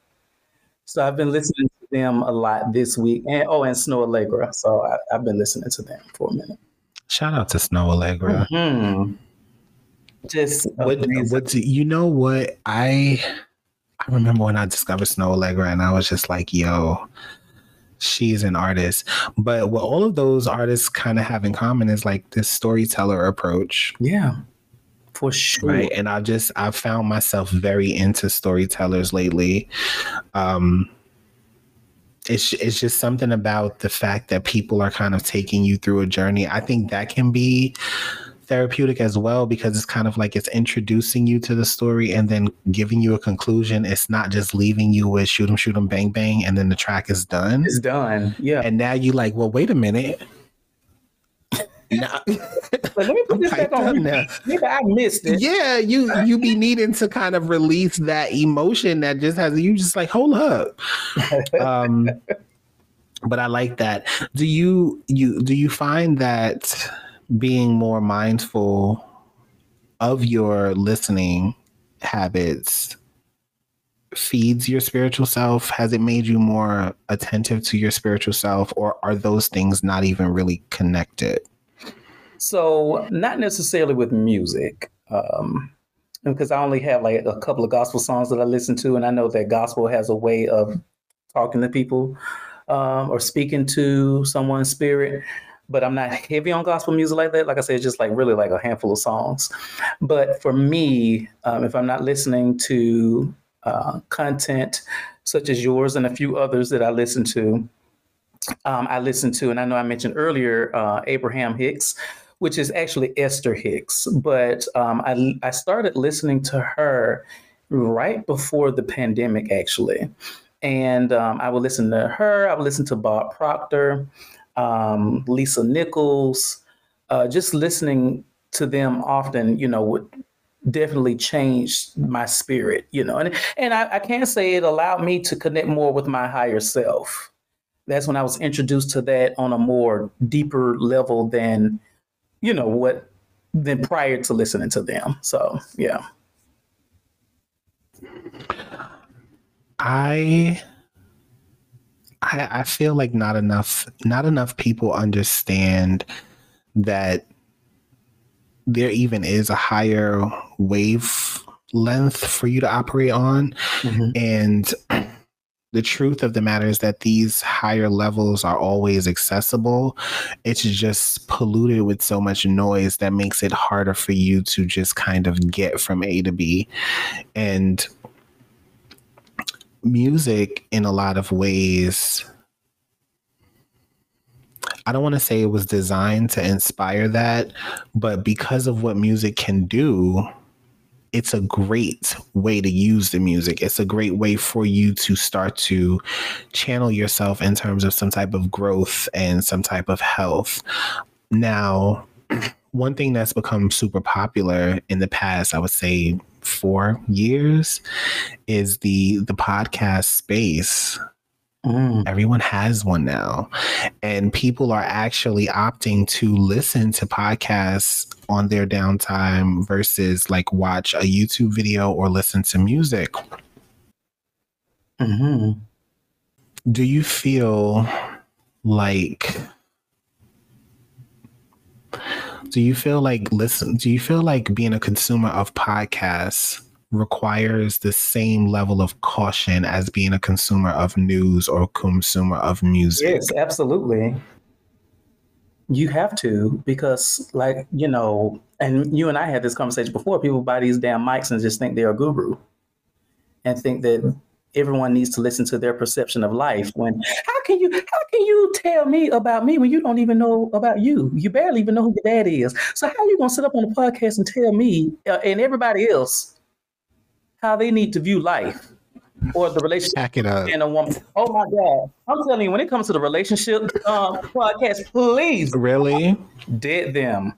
So I've been listening to them a lot this week, and oh, and Snoh Aalegra. So I, have been listening to them for a minute. Shout out to Snoh Aalegra. Mm-hmm. Just what, what you know what I I remember when I discovered Snoh Aalegra and I was just like, yo, she's an artist. But what all of those artists kind of have in common is like this storyteller approach. Yeah. For sure. Right. And I just I've found myself very into storytellers lately. Um it's it's just something about the fact that people are kind of taking you through a journey. I think that can be therapeutic as well because it's kind of like it's introducing you to the story and then giving you a conclusion. It's not just leaving you with shoot 'em, shoot 'em, bang, bang, and then the track is done. It's done. Yeah. And now you like, well, wait a minute. Nah. let me put this back on. Now. Maybe I missed it. Yeah, you you be needing to kind of release that emotion that just has you just like hold up. Um, but I like that. Do you you do you find that being more mindful of your listening habits feeds your spiritual self? Has it made you more attentive to your spiritual self, or are those things not even really connected? So, not necessarily with music, um, because I only have like a couple of gospel songs that I listen to, and I know that gospel has a way of talking to people um, or speaking to someone's spirit but I'm not heavy on gospel music like that. Like I said, just like really like a handful of songs. But for me, um, if I'm not listening to uh, content such as yours and a few others that I listen to, um, I listen to, and I know I mentioned earlier uh, Abraham Hicks, which is actually Esther Hicks. But um, I, I started listening to her right before the pandemic, actually. And um, I would listen to her, I would listen to Bob Proctor um, Lisa Nichols, uh, just listening to them often, you know, would definitely change my spirit, you know. And and I, I can't say it allowed me to connect more with my higher self. That's when I was introduced to that on a more deeper level than, you know, what than prior to listening to them. So yeah. I I, I feel like not enough not enough people understand that there even is a higher wave length for you to operate on. Mm-hmm. And the truth of the matter is that these higher levels are always accessible. It's just polluted with so much noise that makes it harder for you to just kind of get from A to B. And music in a lot of ways I don't want to say it was designed to inspire that, but because of what music can do, it's a great way to use the music. It's a great way for you to start to channel yourself in terms of some type of growth and some type of health. Now, one thing that's become super popular in the past, I would say four years is the the podcast space. Mm. Everyone has one now. And people are actually opting to listen to podcasts on their downtime versus like watch a YouTube video or listen to music. Mm-hmm. Do you feel like do you feel like listen do you feel like being a consumer of podcasts requires the same level of caution as being a consumer of news or consumer of music? Yes absolutely. You have to because like you know and you and i had this conversation before people buy these damn mics and just think they're a guru and think that everyone needs to listen to their perception of life when how can you how can you tell me about me when you don't even know about you? You barely even know who your dad is. So how are you going to sit up on a podcast and tell me uh, and everybody else how they need to view life or the relationship Pack it up. and a woman? Oh my god. I'm telling you when it comes to the relationship um, podcast please really? dead them.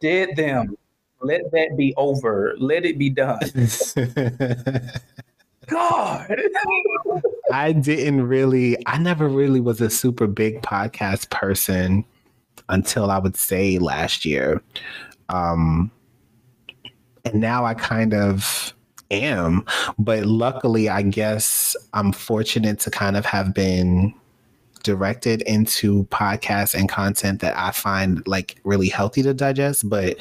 Dead them Let that be over. Let it be done. God. I didn't really, I never really was a super big podcast person until I would say last year. Um, and now I kind of am. But luckily, I guess I'm fortunate to kind of have been directed into podcasts and content that I find like really healthy to digest. But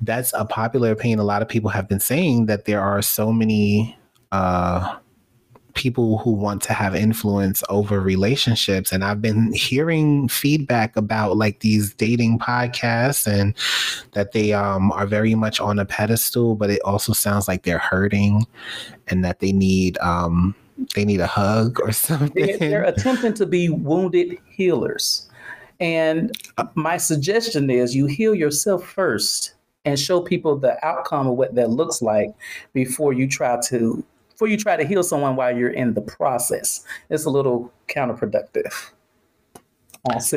that's a popular opinion. A lot of people have been saying that there are so many uh, people who want to have influence over relationships. And I've been hearing feedback about like these dating podcasts and that they um, are very much on a pedestal, but it also sounds like they're hurting and that they need um, they need a hug or something. They're, they're attempting to be wounded healers. And my suggestion is you heal yourself first and show people the outcome of what that looks like before you try to before you try to heal someone while you're in the process. It's a little counterproductive.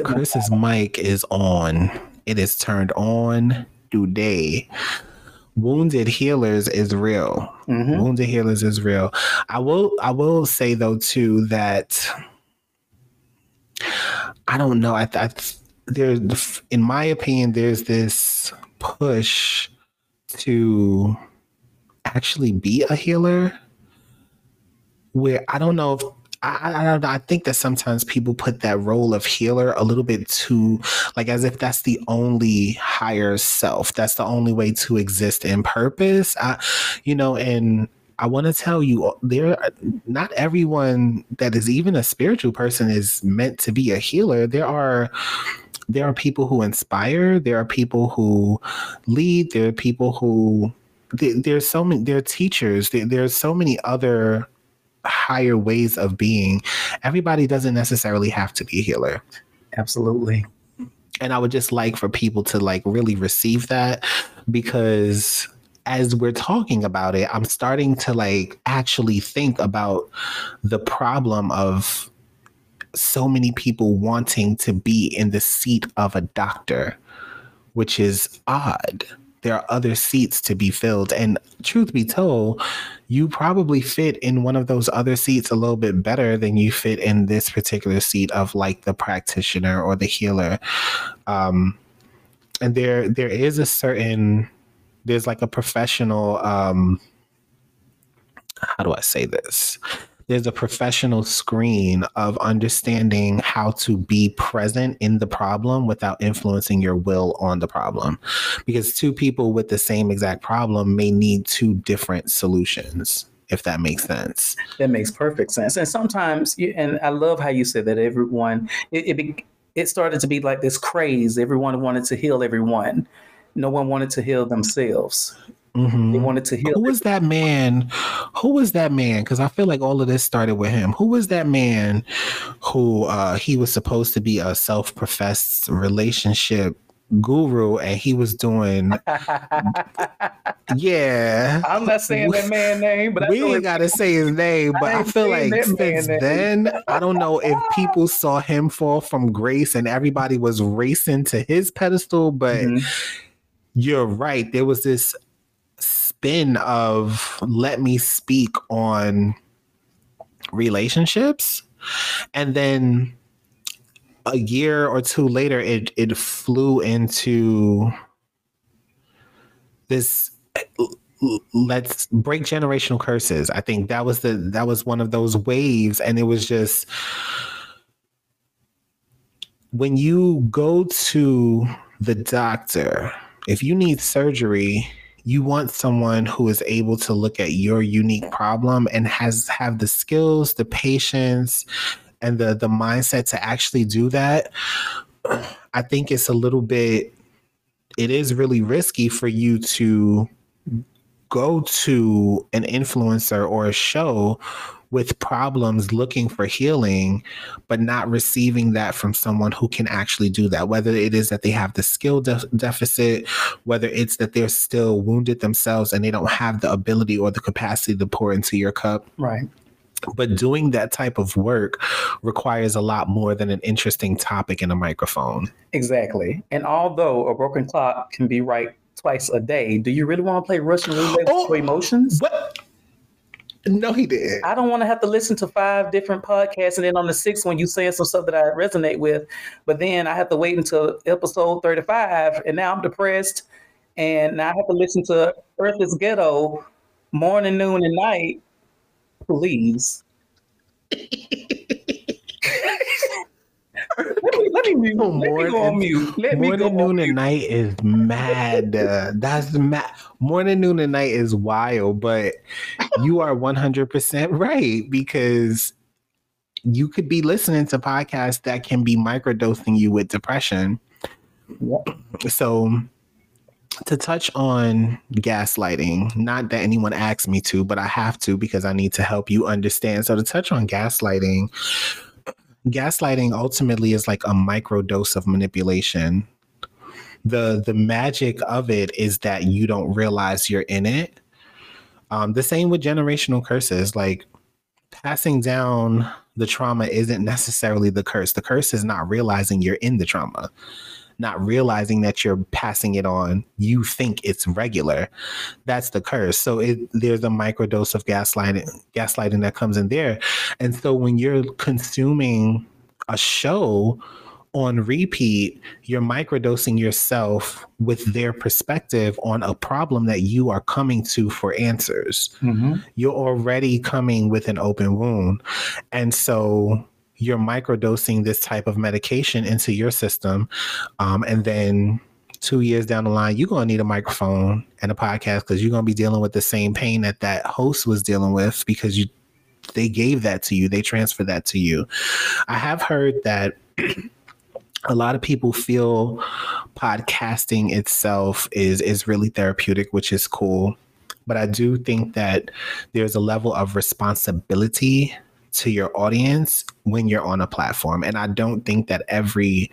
Chris's mic is on. It is turned on today. Wounded healers is real. Mm-hmm. Wounded healers is real. I will I will say though too that I don't know. I, I there's in my opinion there's this push to actually be a healer where I don't know if I, I. I think that sometimes people put that role of healer a little bit too, like as if that's the only higher self. That's the only way to exist in purpose. I, you know, and I want to tell you, there, not everyone that is even a spiritual person is meant to be a healer. There are there are people who inspire there are people who lead there are people who there, there's so many there are teachers there, there's so many other higher ways of being. Everybody doesn't necessarily have to be a healer. Absolutely. And i would just like for people to like really receive that because as we're talking about it i'm starting to like actually think about the problem of so many people wanting to be in the seat of a doctor, which is odd. There are other seats to be filled. And truth be told, you probably fit in one of those other seats a little bit better than you fit in this particular seat of like the practitioner or the healer. Um, and there there is a certain there's like a professional um how do I say this? There's a professional screen of understanding how to be present in the problem without influencing your will on the problem. Because two people with the same exact problem may need two different solutions if that makes sense. That makes perfect sense. And sometimes, and I love how you said that everyone, it, it, it started to be like this craze. Everyone wanted to heal everyone. No one wanted to heal themselves. Mm-hmm. They wanted to heal. Who was that man? Who was that man? Because I feel like all of this started with him. Who was that man who uh, he was supposed to be a self professed relationship guru and he was doing yeah i'm not saying that man name but we ain't gotta say his name but i, I feel like since then i don't know if people saw him fall from grace and everybody was racing to his pedestal but mm-hmm. you're right there was this spin of let me speak on relationships. And then a year or two later it it flew into this let's break generational curses. I think that was the that was one of those waves. And it was just when you go to the doctor if you need surgery you want someone who is able to look at your unique problem and has have the skills, the patience, and the the mindset to actually do that. I think it's a little bit it is really risky for you to go to an influencer or a show with problems looking for healing, but not receiving that from someone who can actually do that. Whether it is that they have the skill de- deficit, whether it's that they're still wounded themselves and they don't have the ability or the capacity to pour into your cup. Right. But doing that type of work requires a lot more than an interesting topic in a microphone. Exactly. And although a broken clock can be right twice a day. Do you really want to play Russian roulette oh, with emotions? What? No, he did. I don't want to have to listen to five different podcasts, and then on the sixth one, you saying some stuff that I resonate with, but then I have to wait until episode thirty-five, and now I'm depressed, and now I have to listen to Earth is Ghetto morning, noon, and night. Please. let me mute. Let morning, me go on mute. Let morning, me go noon, and night is mad. Uh, that's mad. Morning, noon, and night is wild, but you are one hundred percent right because you could be listening to podcasts that can be microdosing you with depression. So to touch on gaslighting, not that anyone asked me to, but I have to because I need to help you understand. So to touch on gaslighting, gaslighting ultimately is like a micro dose of manipulation. The the magic of it is that you don't realize you're in it. Um, the same with generational curses, like passing down the trauma isn't necessarily the curse. The curse is not realizing you're in the trauma not realizing that you're passing it on. You think it's regular. That's the curse. So it, there's a microdose of gaslighting, gaslighting that comes in there. And so when you're consuming a show on repeat, you're microdosing yourself with their perspective on a problem that you are coming to for answers. Mm-hmm. You're already coming with an open wound. And so you're microdosing this type of medication into your system. Um, and then two years down the line, you're going to need a microphone and a podcast because you're going to be dealing with the same pain that that host was dealing with because you they gave that to you, they transferred that to you. I have heard that a lot of people feel podcasting itself is is really therapeutic, which is cool. But I do think that there's a level of responsibility to your audience when you're on a platform. And I don't think that every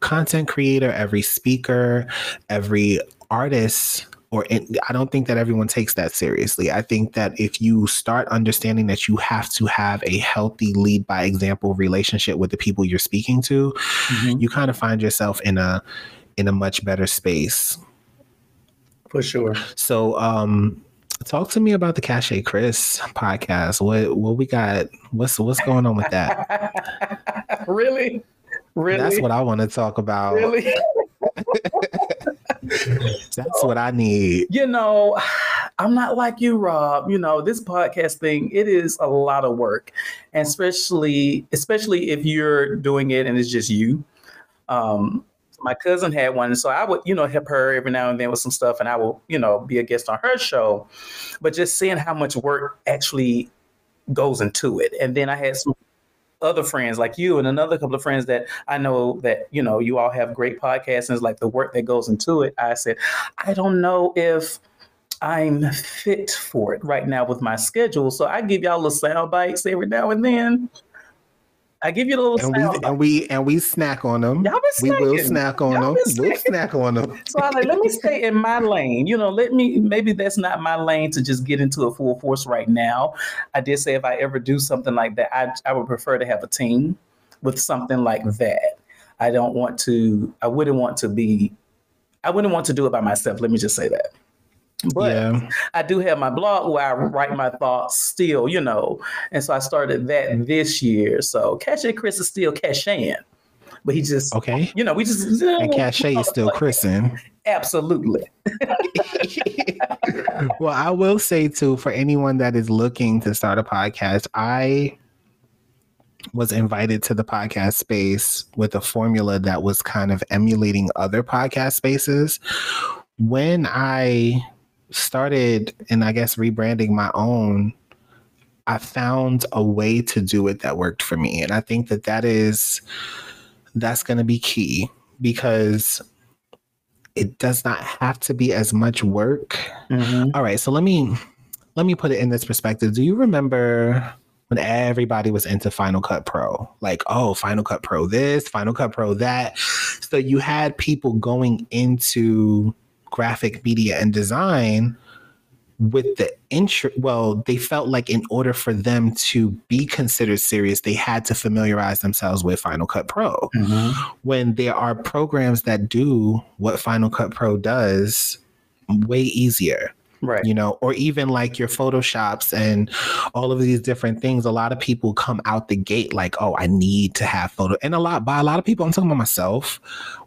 content creator, every speaker, every artist, or in, I don't think that everyone takes that seriously. I think that if you start understanding that you have to have a healthy lead by example relationship with the people you're speaking to, mm-hmm. you kind of find yourself in a in a much better space. For sure. So um Talk to me about the Cache Chris podcast. What what we got? What's what's going on with that? really? Really? That's what I want to talk about. Really? That's what I need. You know, I'm not like you, Rob. You know, this podcast thing, it is a lot of work. And especially, especially if you're doing it and it's just you. Um, my cousin had one, so I would, you know, help her every now and then with some stuff, and I will, you know, be a guest on her show. But just seeing how much work actually goes into it, and then I had some other friends like you and another couple of friends that I know that you know you all have great podcasts and it's like the work that goes into it. I said, I don't know if I'm fit for it right now with my schedule, so I give y'all little sound bites every now and then. I give you a little and we, and we and we snack on them. Y'all been we will snack on Y'all them. We'll snack on them. So I like, let me stay in my lane. You know, let me maybe that's not my lane to just get into a full force right now. I did say if I ever do something like that, I I would prefer to have a team with something like mm-hmm. that. I don't want to. I wouldn't want to be. I wouldn't want to do it by myself. Let me just say that. But yeah. I do have my blog where I write my thoughts still, you know. And so I started that this year. So Cache Chris is still cashing. But he just okay, you know, we just and Cache is still Chrising. Absolutely. well, I will say too, for anyone that is looking to start a podcast, I was invited to the podcast space with a formula that was kind of emulating other podcast spaces. When I started and I guess rebranding my own, I found a way to do it that worked for me. And I think that that is, that's going to be key because it does not have to be as much work. Mm-hmm. All right. So let me, let me put it in this perspective. Do you remember when everybody was into Final Cut Pro. Like, oh, Final Cut Pro this, Final Cut Pro that. So you had people going into graphic media and design with the intro well they felt like in order for them to be considered serious they had to familiarize themselves with final cut pro mm-hmm. when there are programs that do what final cut pro does way easier Right. you know, or even like your photoshops and all of these different things. A lot of people come out the gate like, oh, I need to have photo. And a lot by a lot of people, I'm talking about myself.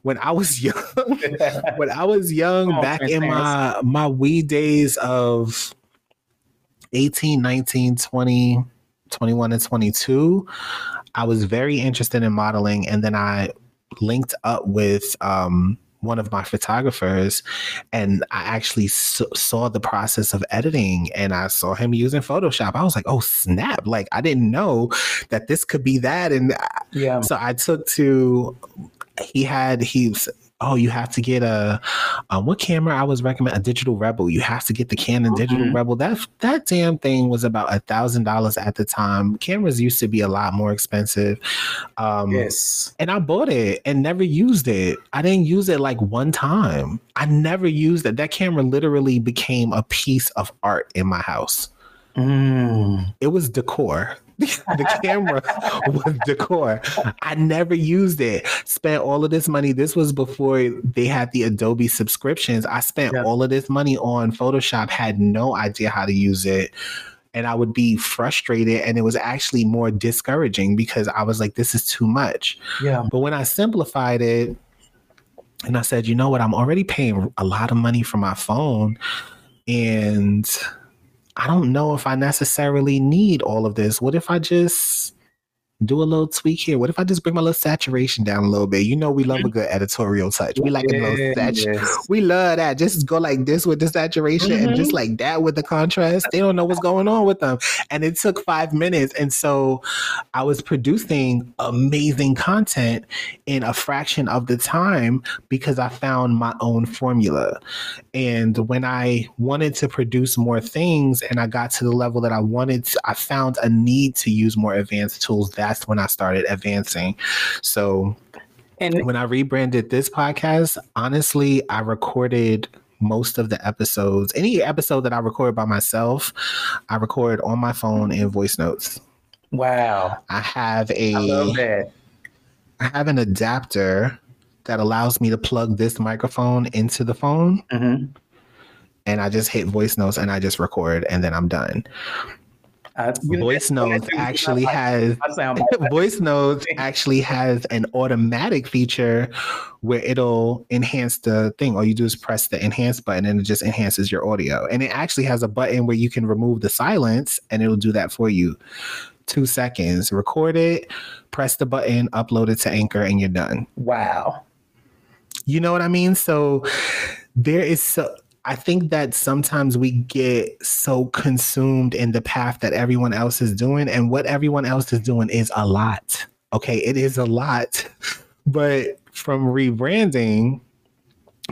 When I was young, when I was young, on, back in my my wee days of 18, 19, 20, 21, and 22, I was very interested in modeling. And then I linked up with um one of my photographers and I actually s- saw the process of editing and I saw him using Photoshop. I was like, oh, snap. Like, I didn't know that this could be that. And Yeah. so I took to, he had, he was, oh, you have to get a, um, what camera I was recommend? A digital rebel. You have to get the Canon digital Mhm. rebel. That, that damn thing was about a thousand dollars at the time. Cameras used to be a lot more expensive. Um, Yes. and I bought it and never used it. I didn't use it like one time. I never used it. That camera literally became a piece of art in my house. Mm. It was decor. the camera with decor. I never used it. Spent all of this money. This was before they had the Adobe subscriptions. I spent Yeah. all of this money on Photoshop, had no idea how to use it. And I would be frustrated. And it was actually more discouraging because I was like, this is too much. Yeah. But when I simplified it and I said, you know what, I'm already paying a lot of money for my phone. And I don't know if I necessarily need all of this. What if I just do a little tweak here? What if I just bring my little saturation down a little bit? You know, we love a mm. good editorial touch. We like a little saturation. yes. We love that. Just go like this with the saturation and just mm-hmm. like that with the contrast. They don't know what's going on with them. And it took five minutes. And so I was producing amazing content in a fraction of the time because I found my own formula. And when I wanted to produce more things and I got to the level that I wanted, to, I found a need to use more advanced tools. That's when I started advancing. So And when I rebranded this podcast, honestly, I recorded most of the episodes. Any episode that I record by myself, I record on my phone in voice notes. wow. I have a I love that. I have an adapter that allows me to plug this microphone into the phone hmm and I just hit voice notes and I just record and then I'm done. Know, Voice notes actually has voice notes actually has an automatic feature where it'll enhance the thing. All you do is press the enhance button and it just enhances your audio. And it actually has a button where you can remove the silence and it'll do that for you. Two seconds record it press the button upload it to anchor and you're done. Wow. you know what i mean? So there is so I think that sometimes we get so consumed in the path that everyone else is doing, and what everyone else is doing is a lot. Okay, it is a lot. But from rebranding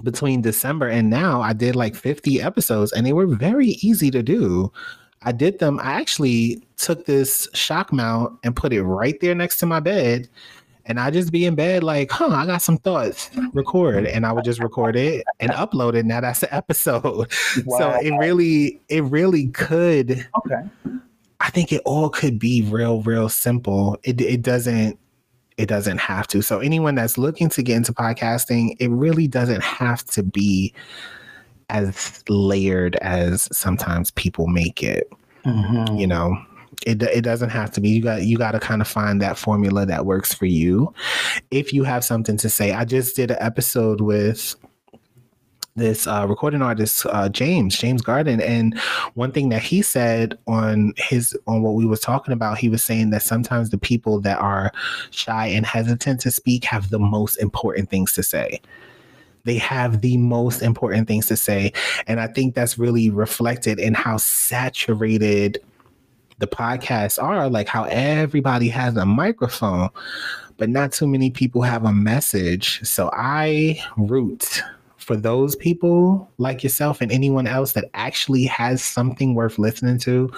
between December and now, I did like 50 episodes, and they were very easy to do. I did them. I actually took this shock mount and put it right there next to my bed. And I just be in bed like, huh, I got some thoughts. Record. And I would just record it and upload it. Now that's the episode. So it really, it really could. Okay. I think it all could be real, real simple. It it doesn't it doesn't have to. So anyone that's looking to get into podcasting, it really doesn't have to be as layered as sometimes people make it. Mhm. You know, it it doesn't have to be. You got you got to kind of find that formula that works for you. If you have something to say, I just did an episode with this uh, recording artist uh, James James Garden, and one thing that he said on his on what we was talking about, he was saying that sometimes the people that are shy and hesitant to speak have the most important things to say. They have the most important things to say, and I think that's really reflected in how saturated the podcasts are. Like how everybody has a microphone, but not too many people have a message. So I root for those people like yourself and anyone else that actually has something worth listening to.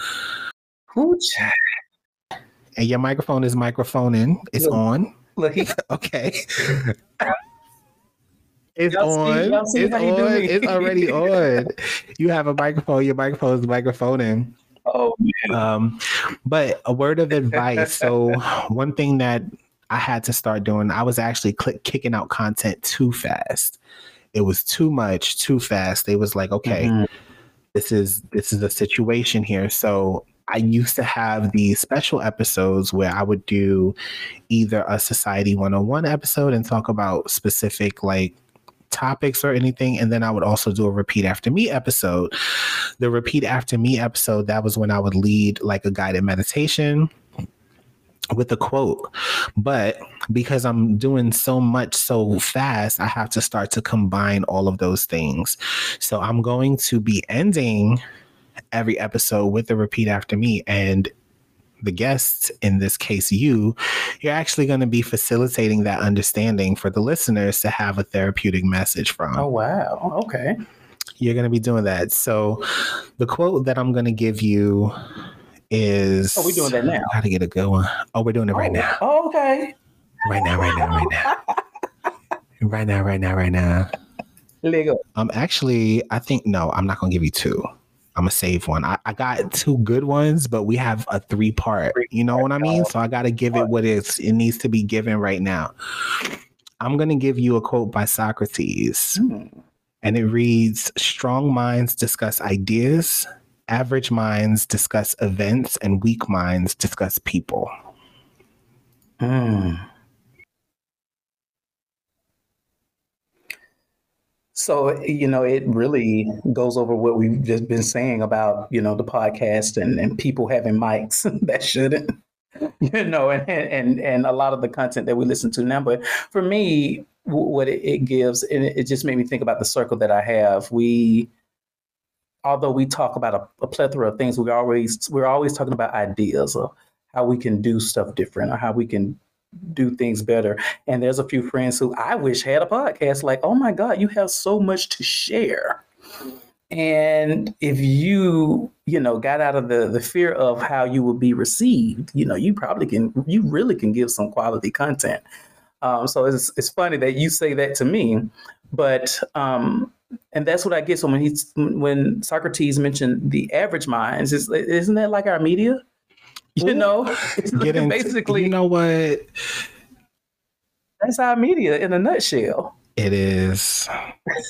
And your microphone is microphoning. It's Look. on. Look, Okay. It's Y'all on. y'all see it's how he do on. It's already on. You have a microphone. Your microphone is microphoning. Oh man. Um, but a word of advice. So one thing that I had to start doing, I was actually click, kicking out content too fast. it was too much, too fast. They was like, okay, mm-hmm. this is this is a situation here. So I used to have these special episodes where I would do either a Society 101 episode and talk about specific like topics or anything. And then I would also do a repeat after me episode. The repeat after me episode, that was when I would lead like a guided meditation with a quote. But because I'm doing so much so fast, I have to start to combine all of those things. So I'm going to be ending every episode with a repeat after me. And the guests, in this case, you, you're actually going to be facilitating that understanding for the listeners to have a therapeutic message from. Oh, wow. Okay. You're going to be doing that. So, the quote that I'm going to give you is. Oh, we're doing that now. How to get a good one. Oh, we're doing it oh, right now. Oh, okay. Right now, right now, right now. right now, right now, right now. Lego. Um, actually, I think no, I'm not gonna give you two. I'm gonna save one. I, I got two good ones, but we have a three part. You know what I mean? So I gotta give it what it's it needs to be given right now. I'm gonna give you a quote by Socrates, hmm. and it reads: "Strong minds discuss ideas, average minds discuss events, and weak minds discuss people." Hmm. So, you know, it really goes over what we've just been saying about, you know, the podcast and, and people having mics that shouldn't, you know, and, and, and a lot of the content that we listen to now. But for me, what it, it gives, and it just made me think about the circle that I have. We, although we talk about a, a plethora of things, we always, we're always talking about ideas of how we can do stuff different or how we can do things better. And there's a few friends who I wish had a podcast like, oh my God, you have so much to share. And if you, you know, got out of the the fear of how you would be received, you know, you probably can, you really can give some quality content. Um, so it's it's funny that you say that to me, but um, and that's what I get. So when he's when Socrates mentioned the average minds, is isn't that like our media? You know, it's into, basically, you know what? That's our media in a nutshell. It is.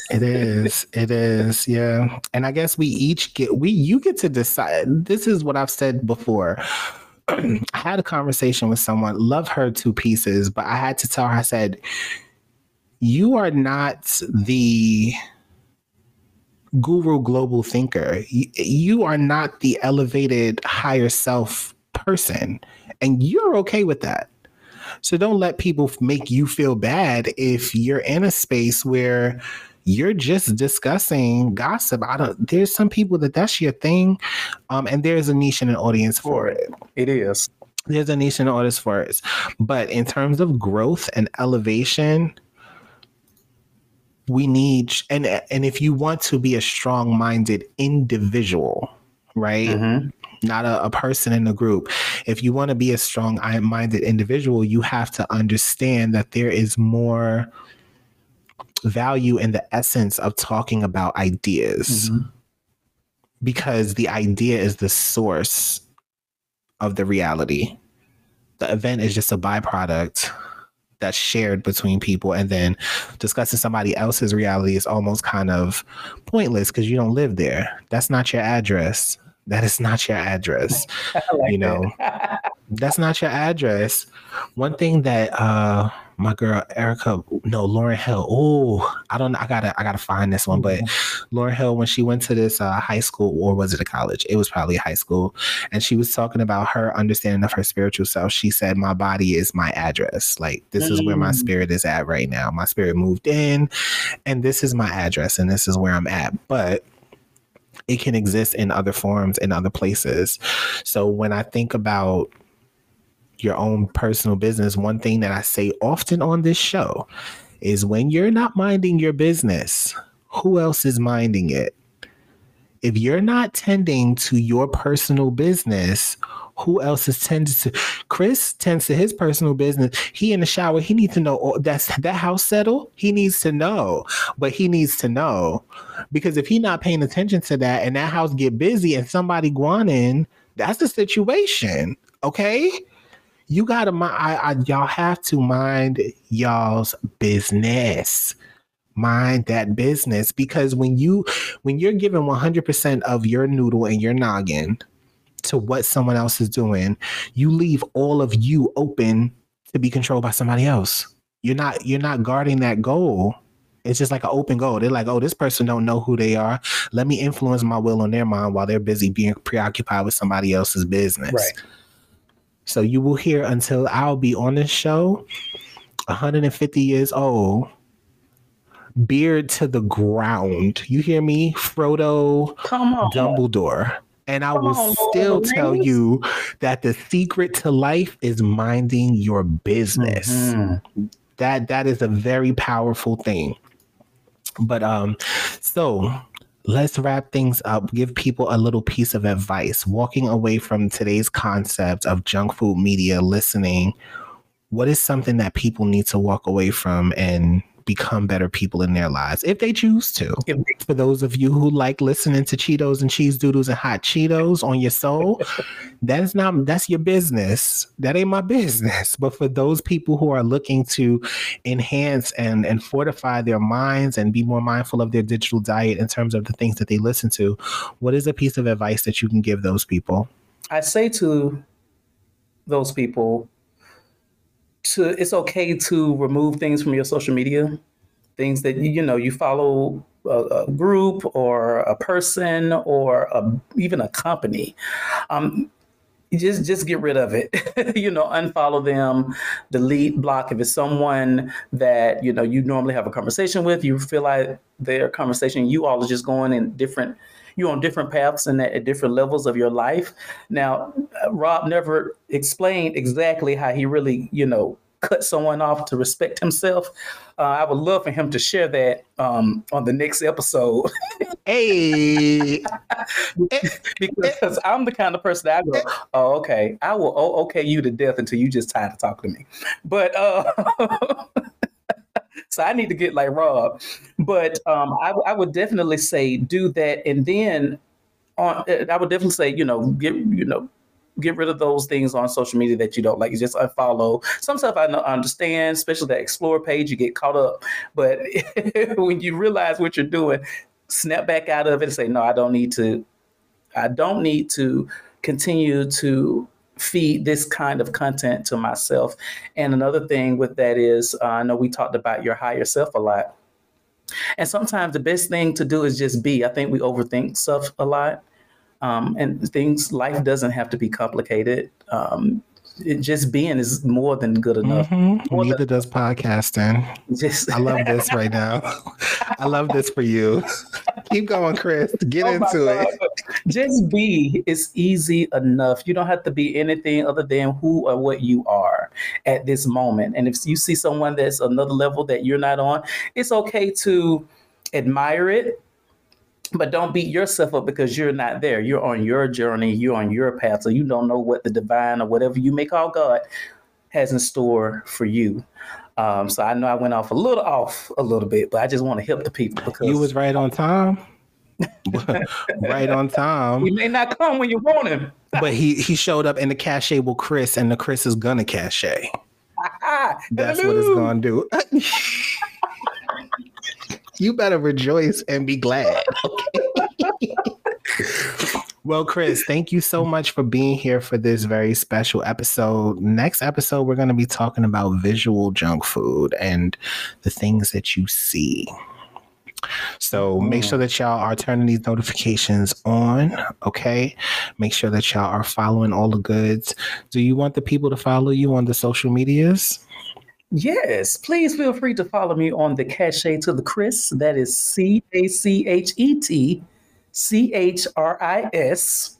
It is. it is. Yeah. And I guess we each get we you get to decide. This is what I've said before. I had a conversation with someone, love her two pieces, but I had to tell her, I said, You are not the guru global thinker. You are not the elevated higher self person, and you're okay with that. So don't let people make you feel bad if you're in a space where you're just discussing gossip. I don't. There's some people that that's your thing, um, and there's a niche and an audience for it. It is. There's a niche and an audience for it. But in terms of growth and elevation, we need and and if you want to be a strong-minded individual, right? Mm-hmm not a, a person in the group. If you want to be a strong minded individual, you have to understand that there is more value in the essence of talking about ideas mm-hmm. because the idea is the source of the reality. The event is just a byproduct that's shared between people and then discussing somebody else's reality is almost kind of pointless because you don't live there that's not your address that is not your address. Like you know, that. that's not your address. One thing that uh my girl Erica, no, Lauryn Hill. Oh, I don't know. I gotta I gotta find this one. But mm-hmm. Hill, when she went to this uh, high school, or was it a college? It was probably high school, and she was talking about her understanding of her spiritual self. She said, "My body is my address. Like this is where my mm. spirit is at right now. My spirit moved in, and this is my address, and this is where I'm at." But it can exist in other forms in other places. So when I think about your own personal business, one thing that I say often on this show is when you're not minding your business, who else is minding it? If you're not tending to your personal business, who else is tending to Chris tends to his personal business. He in the shower, he needs to know oh, that's that house settle. He needs to know, but he needs to know because if he not paying attention to that and that house get busy and somebody going in, that's the situation. Okay, you gotta mind. I, I, y'all have to mind y'all's business mind that business because when you when you're giving 100% of your noodle and your noggin to what someone else is doing you leave all of you open to be controlled by somebody else. You're not you're not guarding that goal. It's just like an open goal. They're like oh this person don't know who they are. Let me influence my will on their mind while they're busy being preoccupied with somebody else's business. Right. so you will hear until i'll be on this show 150 years old beard to the ground. You hear me? Frodo Come on. Dumbledore. And I Come will on, still tell you that the secret to life is minding your business. Mhm. That that is a very powerful thing. But um so let's wrap things up. Give people a little piece of advice. Walking away from today's concept of junk food media listening, what is something that people need to walk away from and become better people in their lives if they choose to? If for those of you who like listening to Cheetos and cheese doodles and hot Cheetos on your soul, that's not that's your business. That ain't my business. But for those people who are looking to enhance and and fortify their minds and be more mindful of their digital diet in terms of the things that they listen to, what is a piece of advice that you can give those people? I say to those people to it's okay to remove things from your social media, things that you know you follow a, a group or a person or a, even a company. Um, just just get rid of it. you know, unfollow them, delete, block. If it's someone that you know you normally have a conversation with, you feel like their conversation, you all are just going in different you're on different paths and at different levels of your life. Now, Rob never explained exactly how he really, you know, cut someone off to respect himself. Uh, I would love for him to share that um, on the next episode Hey, because I'm the kind of person that I go, oh, okay, I will oh, okay you to death until you just tired to talk to me. But uh, so I need to get like Rob. But um, I, I would definitely say do that, and then on I would definitely say you know get you know get rid of those things on social media that you don't like. You just unfollow. Some stuff I understand, especially that explore page. You get caught up, but when you realize what you're doing, snap back out of it and say, no, I don't need to. I don't need to continue to feed this kind of content to myself. And another thing with that is, uh, I know we talked about your higher self a lot. And sometimes the best thing to do is just be. I think we overthink stuff a lot. Um, and things, life doesn't have to be complicated. Um, it just being is more than good enough. Mhm. More neither does podcasting. Just I love this right now. I love this for you. Keep going, Chris. Get Oh into it. Just be. It's easy enough. You don't have to be anything other than who or what you are at this moment. And if you see someone that's another level that you're not on, it's okay to admire it. But don't beat yourself up because you're not there. You're on your journey. You're on your path. So you don't know what the divine or whatever you may call God has in store for you. Um, so I know I went off a little off a little bit, but I just want to help the people because You was right on time. right on he time. may not come when you want him. But he he showed up in the cachet with Chris, and the Chris is gonna cachet. That's what it's gonna do. you better rejoice and be glad. okay? well, Chris, thank you so much for being here for this very special episode. Next episode, we're going to be talking about visual junk food and the things that you see. So make sure mm. that y'all are turning these notifications on. Okay. Make sure that y'all are following all the goods. Do you want the people to follow you on the social medias? Yes, please feel free to follow me on the Cachet to the Chris. That is C A C H E T C H R I S.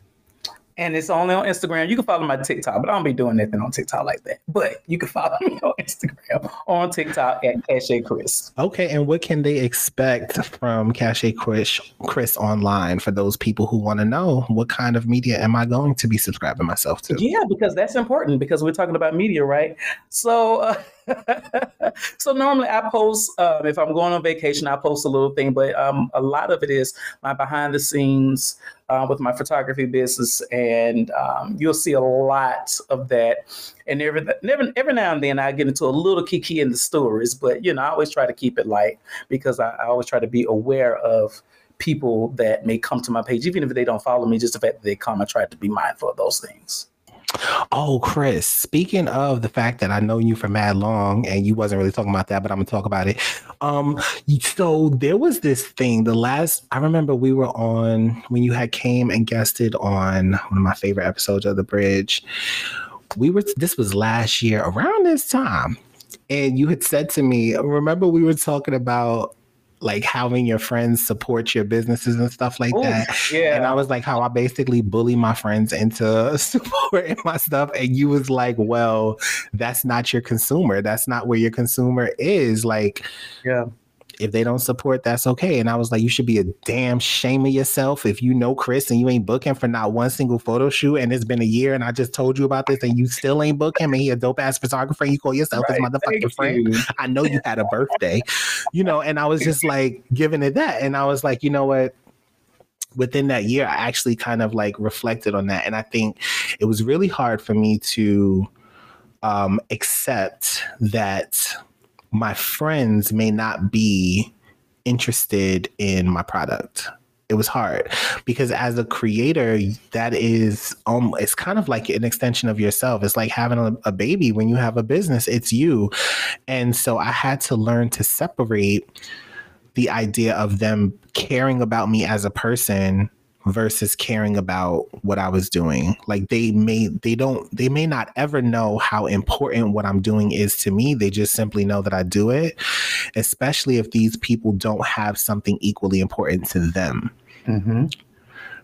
And it's only on Instagram. You can follow my TikTok, but I don't be doing nothing on TikTok like that. But you can follow me on Instagram, on TikTok at Cachet Chris. Okay, and what can they expect from Cache Chris, Chris online for those people who want to know what kind of media am I going to be subscribing myself to? Yeah, because that's important because we're talking about media, right? So, uh, so normally I post um, if I'm going on vacation, I post a little thing, but um, a lot of it is my behind the scenes uh, with my photography business, and um, you'll see a lot of that. And every, every every now and then I get into a little kiki in the stories, but you know I always try to keep it light because I, I always try to be aware of people that may come to my page, even if they don't follow me. Just the fact that they come, I try to be mindful of those things. Oh, Chris, speaking of the fact that I know you for mad long and you wasn't really talking about that, but I'm gonna talk about it. Um, so there was this thing, the last I remember we were on when you had came and guested on one of my favorite episodes of The Bridge. We were this was last year around this time. And you had said to me, remember we were talking about like having your friends support your businesses and stuff like Ooh, that. Yeah. And I was like, how I basically bully my friends into supporting my stuff. And you was like, well, that's not your consumer. That's not where your consumer is. Like, yeah if they don't support, that's okay. And I was like, you should be a damn shame of yourself if you know Chris and you ain't booking for not one single photo shoot. And it's been a year and I just told you about this and you still ain't book him and he a dope ass photographer. And you call yourself right. his motherfucking friend. You. I know you had a birthday, you know, and I was just like giving it that. And I was like, you know what? Within that year, I actually kind of like reflected on that. And I think it was really hard for me to um, accept that my friends may not be interested in my product. It was hard because as a creator that is um it's kind of like an extension of yourself. It's like having a, a, baby when you have a business. It's you. And so i had to learn to separate the idea of them caring about me as a person versus caring about what I was doing. Like they may they don't they may not ever know how important what I'm doing is to me. They just simply know that I do it, especially if these people don't have something equally important to them. Mm-hmm.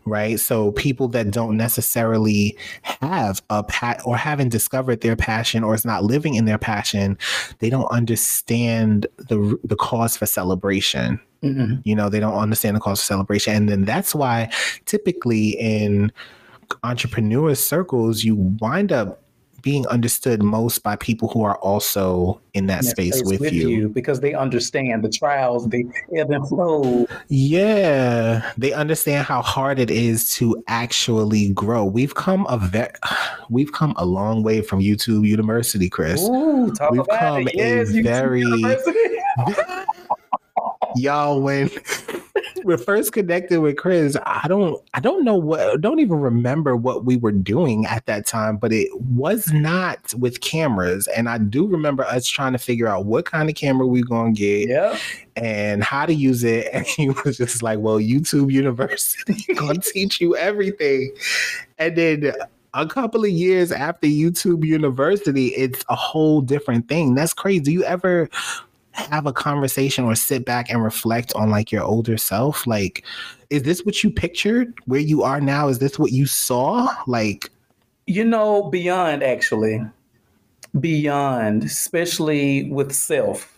Right. So people that don't necessarily have a pat or haven't discovered their passion or is not living in their passion, they don't understand the the cause for celebration. Mm-mm. You know, they don't understand the cause of celebration. And then that's why typically in entrepreneur circles, you wind up being understood most by people who are also in that, space, space, with, with you. you. because they understand the trials, the ebb and flow. Yeah, they understand how hard it is to actually grow. We've come a ve- we've come a long way from YouTube University, Chris. Ooh, we've come yes, a very y'all when we first connected with Chris, I don't I don't know what don't even remember what we were doing at that time, but it was not with cameras. And I do remember us trying to figure out what kind of camera we gonna get yeah. and how to use it. And he was just like, Well, YouTube University gonna teach you everything. And then a couple of years after YouTube University, it's a whole different thing. That's crazy. Do you ever have a conversation or sit back and reflect on like your older self like is this what you pictured where you are now is this what you saw like you know beyond actually beyond especially with self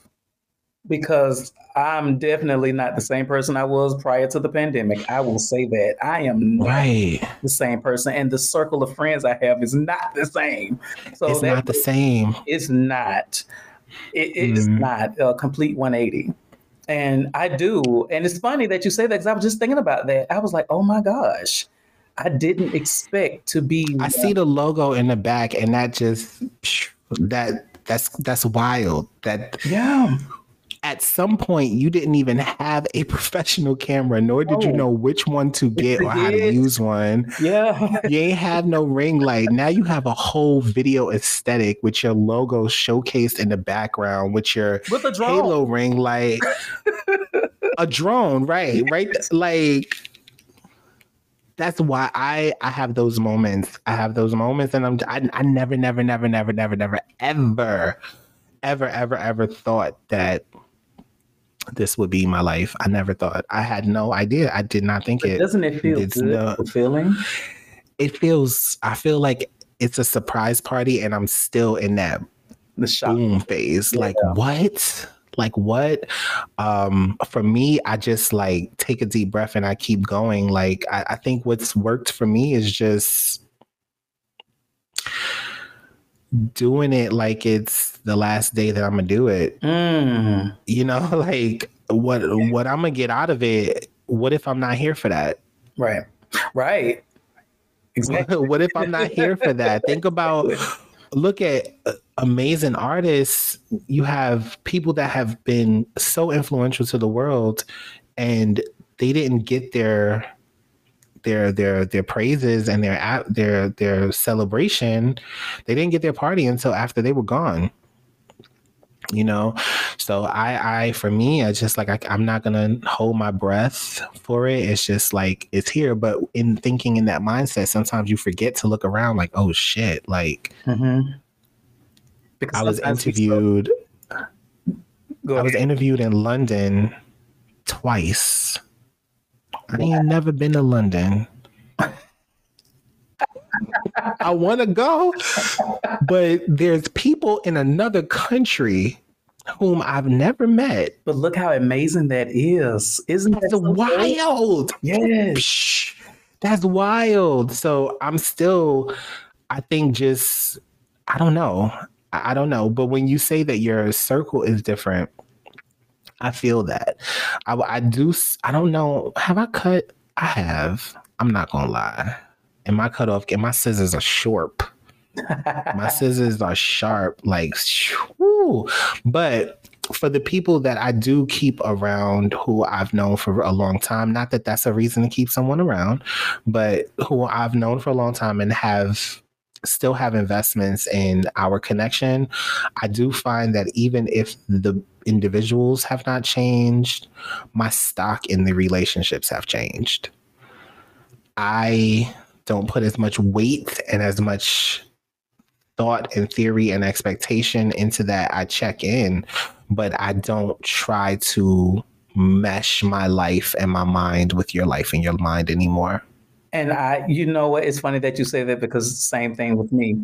because I'm definitely not the same person I was prior to the pandemic. I will say that I am not right. the same person, and the circle of friends I have is not the same. So it's not the same. It's not. It is mm-hmm. not a complete 180. And I do. And it's funny that you say that because I was just thinking about that. I was like, oh my gosh. I didn't expect to be. I see the logo in the back, and that just that that's that's wild. That yeah at some point you didn't even have a professional camera, nor did oh. you know which one to get or how to use one. Yeah. you ain't have no ring light. Now you have a whole video aesthetic with your logo showcased in the background with your with a drone. halo ring light. a drone, right? Right. Like that's why I I have those moments. I have those moments, and I'm I, I never, never, never, never, never, never, ever, ever, ever, ever thought that this would be my life. I never thought. I had no idea. I did not think but it. Doesn't it feel good? No, fulfilling. It feels. I feel like it's a surprise party, and I'm still in that the shock. boom phase. Yeah. Like what? Like what? Um, for me, I just like take a deep breath and I keep going. Like I, I think what's worked for me is just doing it like it's the last day that I'm gonna do it. Mm. You know, like what what I'm gonna get out of it. What if I'm not here for that? Right. Right. Exactly. what if I'm not here for that? Think about look at uh, amazing artists. You have people that have been so influential to the world and they didn't get their their their their praises and their their their celebration. They didn't get their party until after they were gone you know? So i i for me i just like I, i'm not gonna hold my breath for it. It's just like it's here. But in thinking in that mindset sometimes you forget to look around like oh shit like Mm-hmm. i was interviewed i was interviewed in london twice. I ain't never been to london I want to go, but there's people in another country whom I've never met. But look how amazing that is. Isn't that so wild. Yes. That's wild. So I'm still, I think, just, I don't know. I I don't know. But when you say that your circle is different, I feel that. I, I do, I don't know. Have I cut? I have. I'm not going to lie. And my cutoff, and my scissors are sharp. my scissors are sharp, like, whoo. But for the people that I do keep around who I've known for a long time, not that that's a reason to keep someone around, but who I've known for a long time and have still have investments in our connection, I do find that even if the individuals have not changed, my stock in the relationships have changed. I don't put as much weight and as much thought and theory and expectation into that. I check in, but I don't try to mesh my life and my mind with your life and your mind anymore. And I, you know what? It's funny that you say that because it's the same thing with me.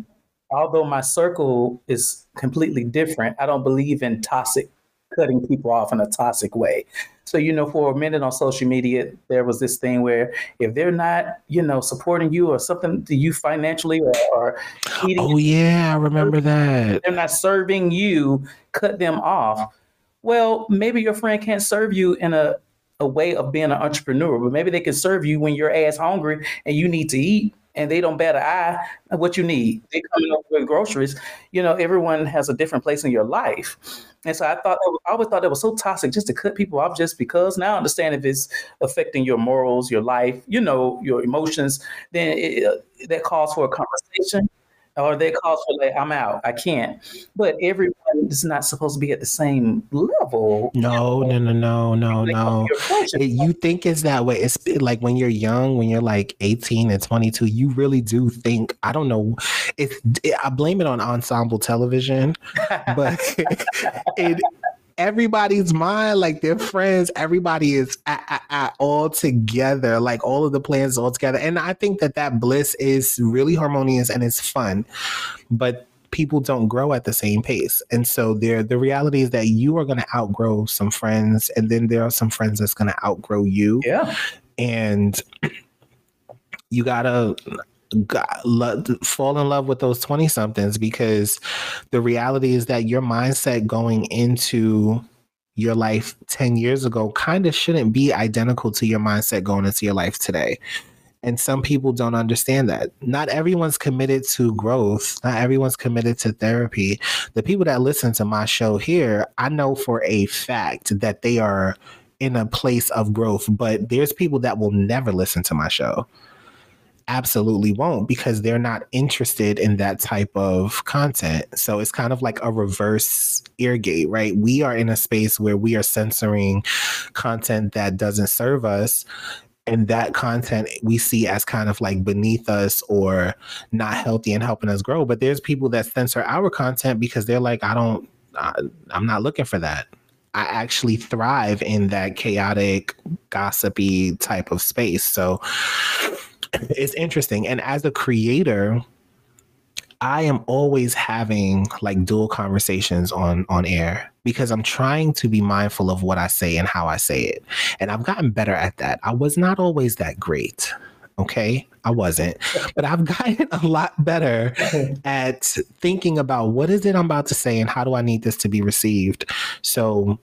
Although my circle is completely different, I don't believe in toxic cutting people off in a toxic way. So, you know, for a minute on social media, there was this thing where if they're not, you know, supporting you or something to you financially or, or eating, Oh yeah, I remember that. they're not serving you, cut them off. Well, maybe your friend can't serve you in a, a way of being an entrepreneur, but maybe they can serve you when you're ass hungry and you need to eat and they don't bat an eye at what you need. They coming up with groceries. You know, everyone has a different place in your life. And so I thought I always thought it was so toxic just to cut people off just because. Now I understand if it's affecting your morals, your life, you know, your emotions, then it- that calls for a conversation or they call for like I'm out, I can't. But everyone is not supposed to be at the same level. No, no, no, no, no, no. your approach is- It- you think it's that way. It's like when you're young, when you're like 18 and 22, you really do think, I don't know, it's, I blame it on ensemble television, but it, everybody's mind, like their friends, everybody is at, at, at all together, like all of the plans all together. And I think that that bliss is really harmonious and it's fun, but people don't grow at the same pace. And so there, the reality is that you are going to outgrow some friends, and then there are some friends that's going to outgrow you yeah. and you gotta got, lo- fall in love with those 20 somethings because the reality is that your mindset going into your life 10 years ago kind of shouldn't be identical to your mindset going into your life today. And some people don't understand that. Not everyone's committed to growth. Not everyone's committed to therapy. The people that listen to my show here i know for a fact that they are in a place of growth but there's people that will never listen to my show absolutely won't because they're not interested in that type of content. So it's kind of like a reverse ear gate, right? We are in a space where we are censoring content that doesn't serve us. And that content we see as kind of like beneath us or not healthy and helping us grow. But there's people that censor our content because they're like, I don't, I, I'm not looking for that. I actually thrive in that chaotic, gossipy type of space. So it's interesting. And as a creator, I am always having like dual conversations on on air because I'm trying to be mindful of what I say and how I say it. And I've gotten better at that. I was not always that great. Okay. I wasn't, but I've gotten a lot better at thinking about what is it I'm about to say and how do I need this to be received. So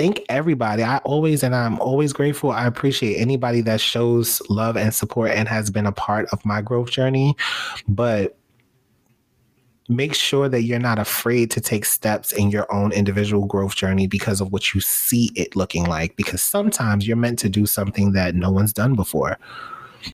thank everybody. I always and I'm always grateful. I appreciate anybody that shows love and support and has been a part of my growth journey. But make sure that you're not afraid to take steps in your own individual growth journey because of what you see it looking like. Because sometimes you're meant to do something that no one's done before.